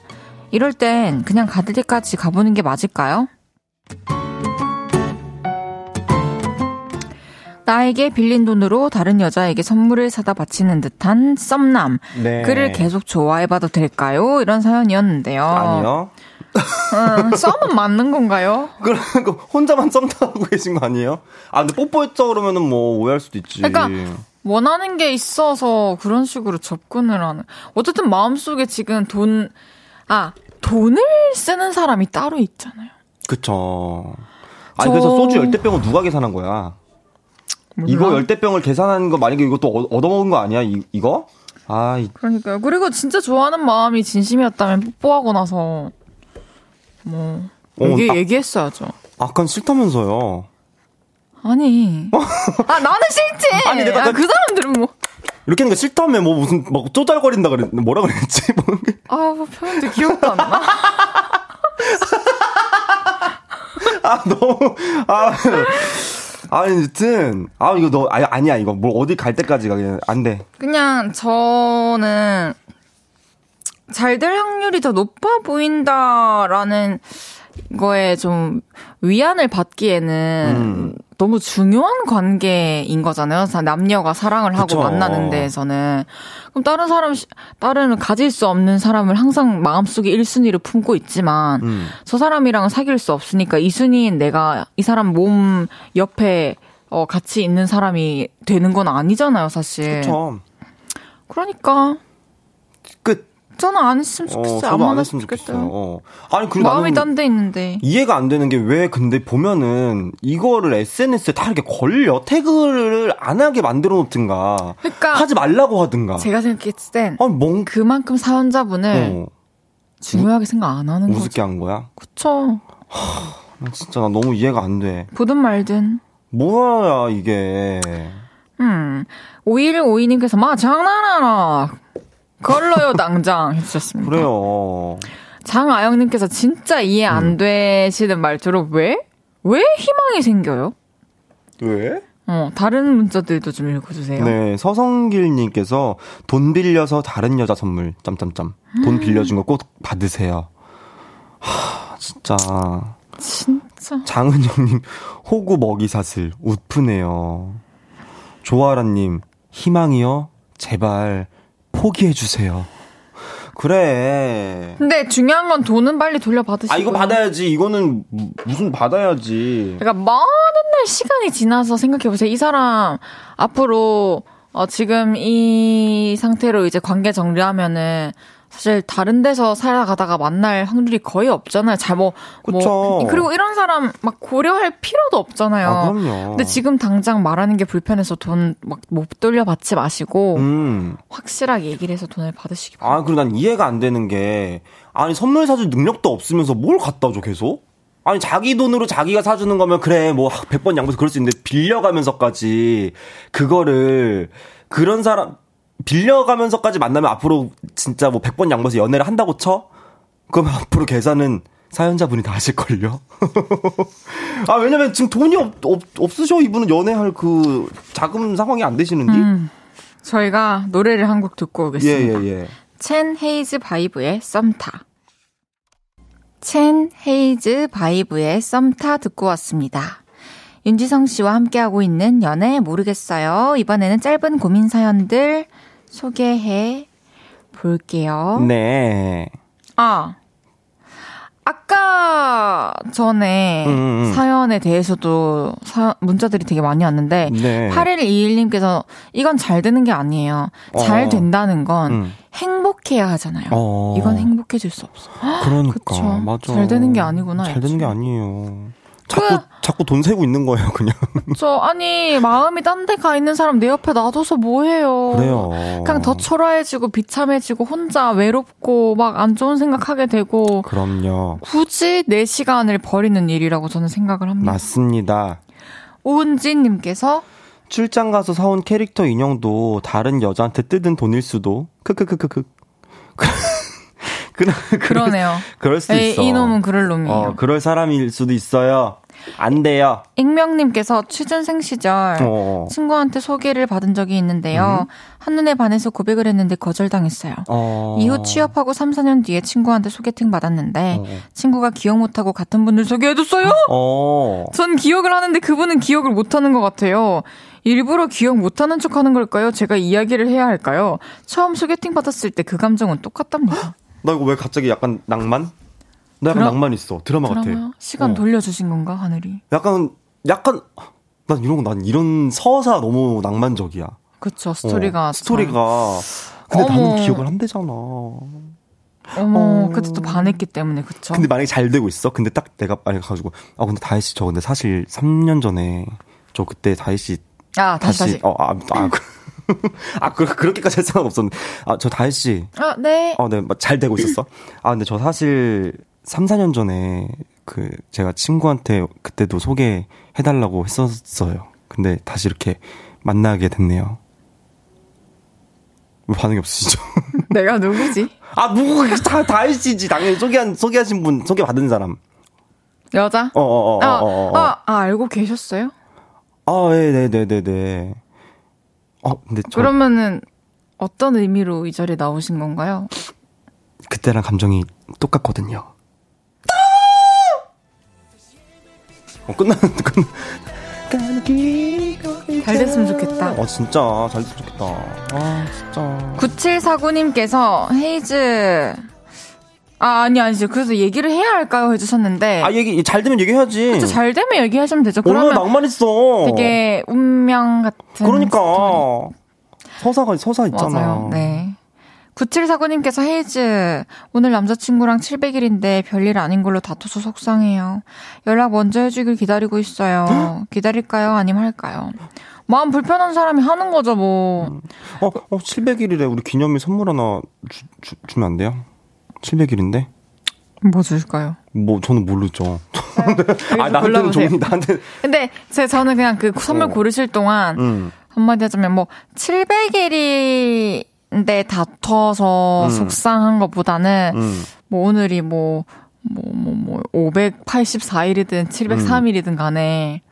이럴 땐 그냥 가들 때까지 가보는 게 맞을까요? 나에게 빌린 돈으로 다른 여자에게 선물을 사다 바치는 듯한 썸남. 네. 그를 계속 좋아해봐도 될까요? 이런 사연이었는데요. 아니요. 음, 썸은 맞는 건가요? 거 혼자만 썸 타고 계신 거 아니에요? 아, 근데 뽀뽀했다 그러면은 뭐 오해할 수도 있지. 그러니까 원하는 게 있어서 그런 식으로 접근을 하는. 어쨌든 마음속에 지금 돈, 아, 돈을 쓰는 사람이 따로 있잖아요. 그쵸. 아니, 저- 그래서 소주 열대병은 누가 계산한 거야? 이거 열대병을 계산한 거 만약에 이것도 얻- 얻어먹은 거 아니야? 이, 이거? 아, 이- 그러니까요. 그리고 진짜 좋아하는 마음이 진심이었다면 뽀뽀하고 나서 뭐 어, 얘기 아- 얘기했어야죠. 아깐 싫다면서요. 아니. 아 나는 싫지. 아니, 내가 아, 그- 그 사람들은 뭐. 이렇게 하는 거 싫다며 뭐 무슨 막 쪼잘거린다 그랬 뭐라 그랬지? 뭐 아, 뭐 표현도 기억도 안 나. 아 너무 아 아니 여튼 아 이거 너 아니 아니야 이거 뭐 어디 갈 때까지가 그냥 안 돼. 그냥 저는 잘 될 확률이 더 높아 보인다라는 거에 좀 위안을 받기에는 음. 너무 중요한 관계인 거잖아요. 사- 남녀가 사랑을 하고 그쵸. 만나는 데에서는. 그럼 다른 사람, 시- 다른 가질 수 없는 사람을 항상 마음속에 1순위를 품고 있지만 음. 저 사람이랑은 사귈 수 없으니까 2순위인 내가 이 사람 몸 옆에 어, 같이 있는 사람이 되는 건 아니잖아요, 사실. 그쵸. 그러니까 끝. 저는 안 했으면 어, 좋겠어요. 저도 안 안 했으면 좋겠어요. 어. 아니 그리고 마음이 딴 데 있는데. 이해가 안 되는 게 왜 근데 보면은 이거를 SNS에 다 이렇게 걸려 태그를 안 하게 만들어 놓든가 그러니까 하지 말라고 하든가. 제가 생각했을 땐 아니 멍 그만큼 사연자분을 어, 중요하게 생각 안 하는 거죠. 우습게 한 거야. 그쵸. 나 진짜 나 너무 이해가 안 돼. 보든 말든. 뭐야 이게. 음. 5152님께서, 마, 장난하나. 걸러요, 당장. 해주셨습니다. 그래요. 장아영님께서 진짜 이해 안 음. 되시는 말투로 왜? 왜 희망이 생겨요? 왜? 어, 다른 문자들도 좀 읽어주세요. 네, 서성길님께서 돈 빌려서 다른 여자 선물, 짬짬짬. 돈 빌려준 거 꼭 받으세요. 하, 진짜. 진짜. 장은영님, 호구 먹이 사슬, 웃프네요. 조아라님, 희망이요? 제발, 포기해 주세요. 그래. 근데 중요한 건 돈은 빨리 돌려받으시고. 아, 이거 받아야지. 이거는 무슨 받아야지. 그러니까 많은 날 시간이 지나서 생각해보세요. 이 사람 앞으로 어, 지금 이 상태로 이제 관계 정리하면은 사실 다른 데서 살아가다가 만날 확률이 거의 없잖아요. 잘 뭐, 뭐 그리고 이런 사람 막 고려할 필요도 없잖아요. 아, 그럼요. 근데 지금 당장 말하는 게 불편해서 돈 막 못 돌려 받지 마시고 음. 확실하게 얘기를 해서 돈을 받으시기 바랍니다. 아, 그리고 난 이해가 안 되는 게 아니 선물 사줄 능력도 없으면서 뭘 갖다 줘 계속? 아니 자기 돈으로 자기가 사주는 거면 그래 뭐 100번 양보해서 그럴 수 있는데 빌려가면서까지 그거를 그런 사람 빌려가면서까지 만나면 앞으로 진짜 뭐 100번 양보해서 연애를 한다고 쳐? 그럼 앞으로 계산은 사연자분이 다 하실걸요? 아, 왜냐면 지금 돈이 없, 없, 없으셔. 이분은 연애할 그 자금 상황이 안 되시는지? 음, 저희가 노래를 한 곡 듣고 오겠습니다. 예, 예, 예. 첸 헤이즈 바이브의 썸타. 첸 헤이즈 바이브의 썸타 듣고 왔습니다. 윤지성 씨와 함께하고 있는 연애 모르겠어요. 이번에는 짧은 고민 사연들 소개해 볼게요. 네. 아, 아까 전에 음, 음. 사연에 대해서도 사, 문자들이 되게 많이 왔는데 네. 8121님께서 이건 잘 되는 게 아니에요. 잘 어. 된다는 건 음. 행복해야 하잖아요. 어. 이건 행복해질 수 없어. 그러니까 그쵸. 맞아. 잘 되는 게 아니구나, 잘 되는 게. 아니에요. 자꾸 자꾸 돈 세고 있는 거예요, 그냥. 저 아니 마음이 딴 데 가 있는 사람 내 옆에 놔둬서 뭐해요. 그래요. 그냥 더 초라해지고 비참해지고 혼자 외롭고 막 안 좋은 생각하게 되고 그럼요. 굳이 내 시간을 버리는 일이라고 저는 생각을 합니다. 맞습니다. 오은진님께서 출장 가서 사온 캐릭터 인형도 다른 여자한테 뜯은 돈일 수도. 크크크크크. 그러, 그러네요. 그럴 수도 에이, 있어. 이놈은 그럴 놈이에요. 어, 그럴 사람일 수도 있어요. 안 돼요. 익명님께서 취준생 시절 어. 친구한테 소개를 받은 적이 있는데요. 한눈에 반해서 고백을 했는데 거절당했어요. 어. 이후 취업하고 3, 4년 뒤에 친구한테 소개팅 받았는데 어. 친구가 기억 못하고 같은 분을 소개해줬어요? 어. 전 기억을 하는데 그분은 기억을 못하는 것 같아요. 일부러 기억 못하는 척 하는 걸까요? 제가 이야기를 해야 할까요? 처음 소개팅 받았을 때 그 감정은 똑같답니다. 나 이거 왜 갑자기 약간 낭만? 나 약간 드라- 낭만 있어. 드라마 같아. 드라마요? 시간 어. 돌려주신 건가 하늘이? 약간 약간 난 이런 거난 이런 서사 너무 낭만적이야. 그쵸 스토리가 어, 스토리가 근데 어머. 나는 기억을 안 되잖아. 어머 어. 그때 또 반했기 때문에 그쵸? 근데 만약에 잘 되고 있어. 근데 딱 내가 만약에 가지고 아 근데 다혜 씨 저 근데 사실 3년 전에 저 그때 다혜 씨 아 다시 다시. 어아 아, 그, 아 그, 그렇게까지 할 생각 없었는데 아 저 다혜 씨 아 네. 어, 네, 잘 되고 있었어. 아, 근데 저 사실 3, 4년 전에 그 제가 친구한테 그때도 소개해달라고 했었어요. 근데 다시 이렇게 만나게 됐네요. 왜 반응이 없으시죠? 내가 누구지? 아, 누구, 다, 다혜씨지. 당연히 소개한, 소개하신 분, 소개받은 사람. 여자? 어, 어, 어, 아, 어, 어, 어. 아, 아, 알고 계셨어요? 아, 네, 네, 네, 네, 네. 어, 근데 저 그러면은 어떤 의미로 이 자리에 나오신 건가요? 그때랑 감정이 똑같거든요. 어, 끝나, 끝나. 잘 됐으면 좋겠다. 어, 진짜. 잘 됐으면 좋겠다. 아, 진짜. 9749님께서 헤이즈 아 아니 아니죠. 그래서 얘기를 해야 할까요? 해주셨는데 아, 얘기, 잘 되면 얘기해야지. 진짜 잘 되면 얘기하시면 되죠. 그러면 낭만 있어. 되게 운명 같은 그러니까. 스토리. 서사가, 서사 있잖아. 맞아요. 네. 9749님께서 헤이즈, 오늘 남자친구랑 700일인데 별일 아닌 걸로 다퉈서 속상해요. 연락 먼저 해주길 기다리고 있어요. 기다릴까요? 아니면 할까요? 마음 불편한 사람이 하는 거죠, 뭐. 어, 어, 700일이래. 우리 기념일 선물 하나 주, 주, 주면 안 돼요? 700일인데? 뭐 줄까요? 뭐, 저는 모르죠. 아, 좀 나한테는. 좀, 나한테, 근데 제 저는 그냥 그 선물 어. 고르실 동안 음. 한마디 하자면 뭐 700일인데 다퉈서 음. 속상한 것보다는 음. 뭐 오늘이 뭐 뭐 뭐 뭐 584일이든 703일이든 간에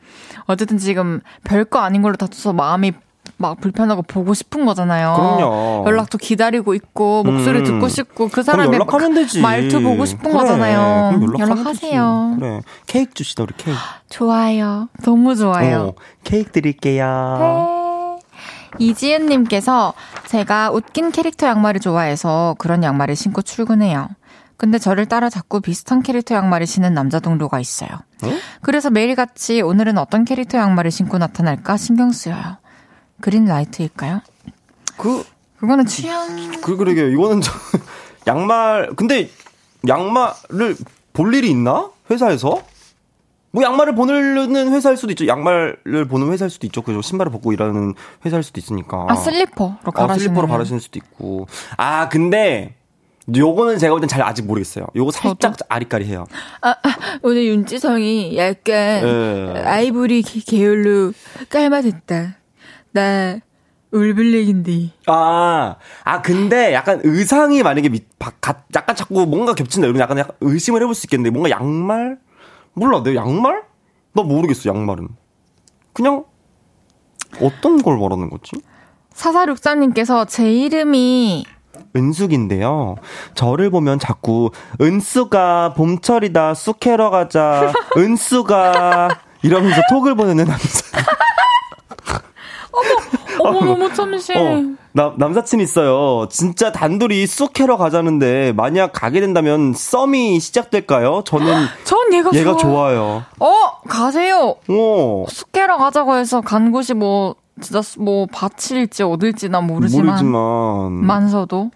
어쨌든 지금 별거 아닌 걸로 다쳐서 마음이 막 불편하고 보고 싶은 거잖아요. 그럼요. 연락도 기다리고 있고 목소리 음. 듣고 싶고 그 사람의 되지. 말투 보고 싶은 그래, 거잖아요. 연락하세요. 되지. 그래. 케이크 주시다 우리 케이크. 좋아요. 너무 좋아요. 어, 케이크 드릴게요. 네. 이지은님께서 제가 웃긴 캐릭터 양말을 좋아해서 그런 양말을 신고 출근해요. 근데 저를 따라 자꾸 비슷한 캐릭터 양말을 신는 남자 동료가 있어요. 어? 그래서 매일같이 오늘은 어떤 캐릭터 양말을 신고 나타날까 신경 쓰여요. 그린 라이트일까요? 그, 그거는 취향. 그, 그러게요. 이거는 저, 양말, 근데 양말을 볼 일이 있나? 회사에서? 뭐 양말을 보내는 회사일 수도 있죠. 양말을 보는 회사일 수도 있죠. 그죠. 신발을 벗고 일하는 회사일 수도 있으니까. 아, 슬리퍼로 아, 갈아시는. 슬리퍼로 갈아시는 수도 있고. 아, 근데, 요거는 제가 볼 땐 잘 아직 모르겠어요. 요거 살짝 아리까리해요. 아, 아, 오늘 윤지성이 약간 예. 아이보리 기- 계열로 깔맞았다. 나 올블랙인데. 아, 아, 근데 약간 의상이 만약에 미, 바, 가, 약간 자꾸 뭔가 겹친다. 이러면 약간, 약간 의심을 해볼 수 있겠는데, 뭔가 양말? 몰라, 내 양말? 나 모르겠어, 양말은. 그냥, 어떤 걸 말하는 거지? 4463님께서 제 이름이 은숙인데요. 저를 보면 자꾸, 은숙아, 봄철이다, 쑥 캐러 가자, 은숙아, 이러면서 톡을 보내는 남자. 어머 너무 참신. 어, 나, 남사친 있어요. 진짜 단둘이 쑥 캐러 가자는데, 만약 가게 된다면 썸이 시작될까요? 저는 전 얘가 얘가 좋아. 좋아요. 어 가세요. 어, 숙회러 가자고 해서 간 곳이 뭐 진짜 뭐 밭일지 어딜지 난 모르지만 모르지만. 만서도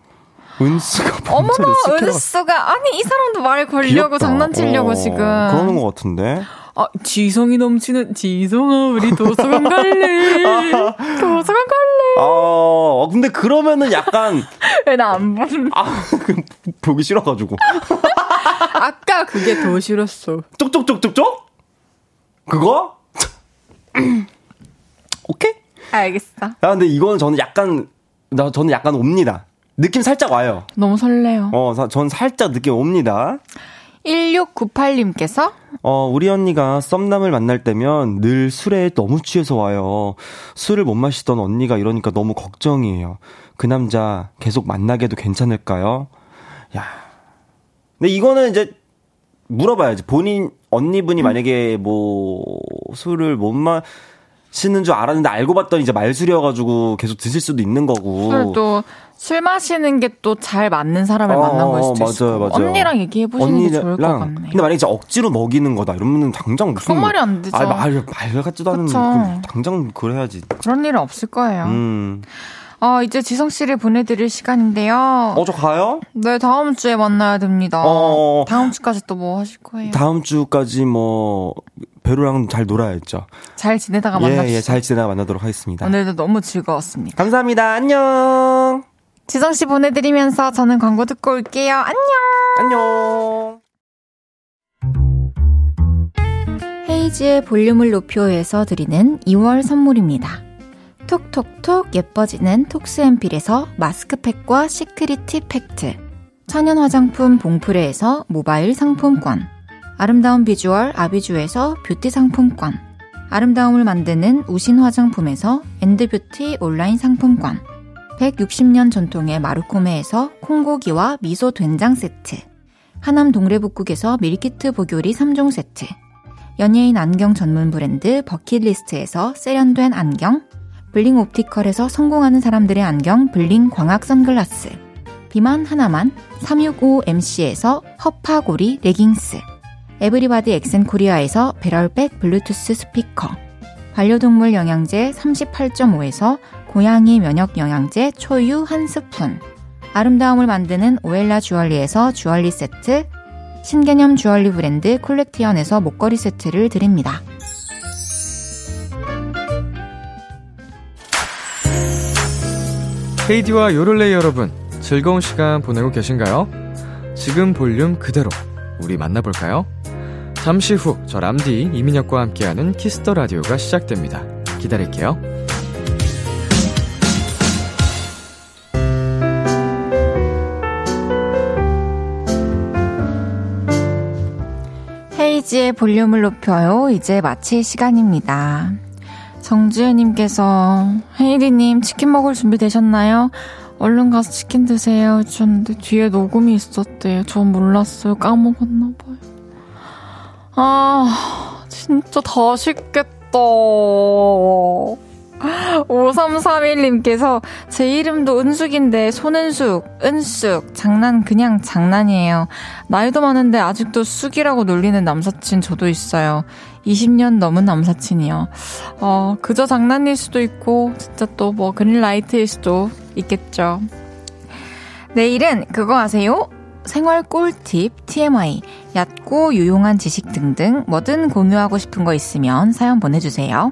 은수가 어머나 쑥 캐러 가- 은수가 아니 이 사람도 말 걸려고 귀엽다. 장난치려고 어, 지금 그러는 것 같은데. 아 지성이 넘치는 지성아 우리 도서관 갈래 도서관 갈래 아, 근데 그러면은 약간, 왜나안 보는 아, 그, 보기 싫어 가지고. 아까 그게 더 싫었어 쪽쪽쪽쪽쪽? 그거? 오케이? 알겠어 아, 근데 이거는 저는 약간, 나, 저는 약간 옵니다. 느낌 살짝 와요. 너무 설레요 어, 사- 전 살짝 느낌 옵니다. 1698님께서 어, 우리 언니가 썸남을 만날 때면 늘 술에 너무 취해서 와요. 술을 못 마시던 언니가 이러니까 너무 걱정이에요. 그 남자 계속 만나게도 괜찮을까요? 야. 근데 이거는 이제 물어봐야지. 본인, 언니분이 만약에 뭐, 술을 못 마 시는 줄 알았는데 알고 봤더니 이제 말술이어가지고 계속 드실 수도 있는 거고. 또 술 마시는 게 또 잘 맞는 사람을 어, 만난 걸 수도 맞아요, 있고 맞아요. 언니랑 얘기해 보시는 게 좋을 것 같네요. 근데 만약에 억지로 먹이는 거다 이러면 당장 무슨 말이 안 되죠. 아, 말, 말 같지도 않은. 그, 당장 그래야지. 그런 일은 없을 거예요. 음. 어, 이제 지성 씨를 보내드릴 시간인데요. 어, 저 가요? 네, 다음 주에 만나야 됩니다. 어. 다음 주까지 또 뭐 하실 거예요? 다음 주까지 뭐 배로랑 잘 놀아야죠. 잘 지내다가 예, 만납시다. 예, 잘 지내다 만나도록 하겠습니다. 오늘도 너무 즐거웠습니다. 감사합니다. 안녕. 지성 씨 보내드리면서 저는 광고 듣고 올게요. 안녕! 안녕. 헤이지의 볼륨을 높여서 드리는 2월 선물입니다. 톡톡톡 예뻐지는 톡스앤필에서 마스크팩과 시크릿 티 팩트 천연 화장품 봉프레에서 모바일 상품권 아름다운 비주얼 아비주에서 뷰티 상품권 아름다움을 만드는 우신 화장품에서 엔드뷰티 온라인 상품권 160년 전통의 마루코메에서 콩고기와 미소 된장 세트 하남 동래복국에서 밀키트 보교리 3종 세트 연예인 안경 전문 브랜드 버킷리스트에서 세련된 안경, 블링 옵티컬에서 성공하는 사람들의 안경 블링 광학 선글라스, 비만 하나만 365MC에서 허파고리 레깅스, 에브리바디 엑센 코리아에서 배럴백 블루투스 스피커, 반려동물 영양제 38.5에서 고양이 면역 영양제 초유 한 스푼, 아름다움을 만드는 오엘라 주얼리에서 주얼리 세트, 신개념 주얼리 브랜드 콜렉티언에서 목걸이 세트를 드립니다. 헤이디와 요롤레이 여러분, 즐거운 시간 보내고 계신가요? 지금 볼륨 그대로 우리 만나볼까요? 잠시 후 저 람디 이민혁과 함께하는 키스 더 라디오가 시작됩니다. 기다릴게요. 헤이지의 볼륨을 높여요. 이제 마칠 시간입니다. 정지혜님께서 헤이디님 치킨 먹을 준비 되셨나요? 얼른 가서 치킨 드세요. 줬는데 뒤에 녹음이 있었대요. 전 몰랐어요. 까먹었나봐요. 아, 진짜 다 식겠다. 5331님께서 제 이름도 은숙인데 손은숙, 은숙, 장난 그냥 장난이에요. 나이도 많은데 아직도 쑥이라고 놀리는 남사친 저도 있어요. 20년 넘은 남사친이요. 어, 그저 장난일 수도 있고, 진짜 또 뭐 그린라이트일 수도 있겠죠. 내일은 그거 아세요? 생활 꿀팁, TMI, 얕고 유용한 지식 등등 뭐든 공유하고 싶은 거 있으면 사연 보내주세요.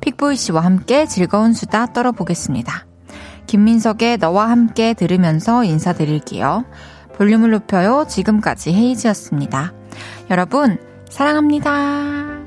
픽보이 씨와 함께 즐거운 수다 떨어보겠습니다. 김민석의 너와 함께 들으면서 인사드릴게요. 볼륨을 높여요. 지금까지 헤이즈였습니다. 여러분, 사랑합니다.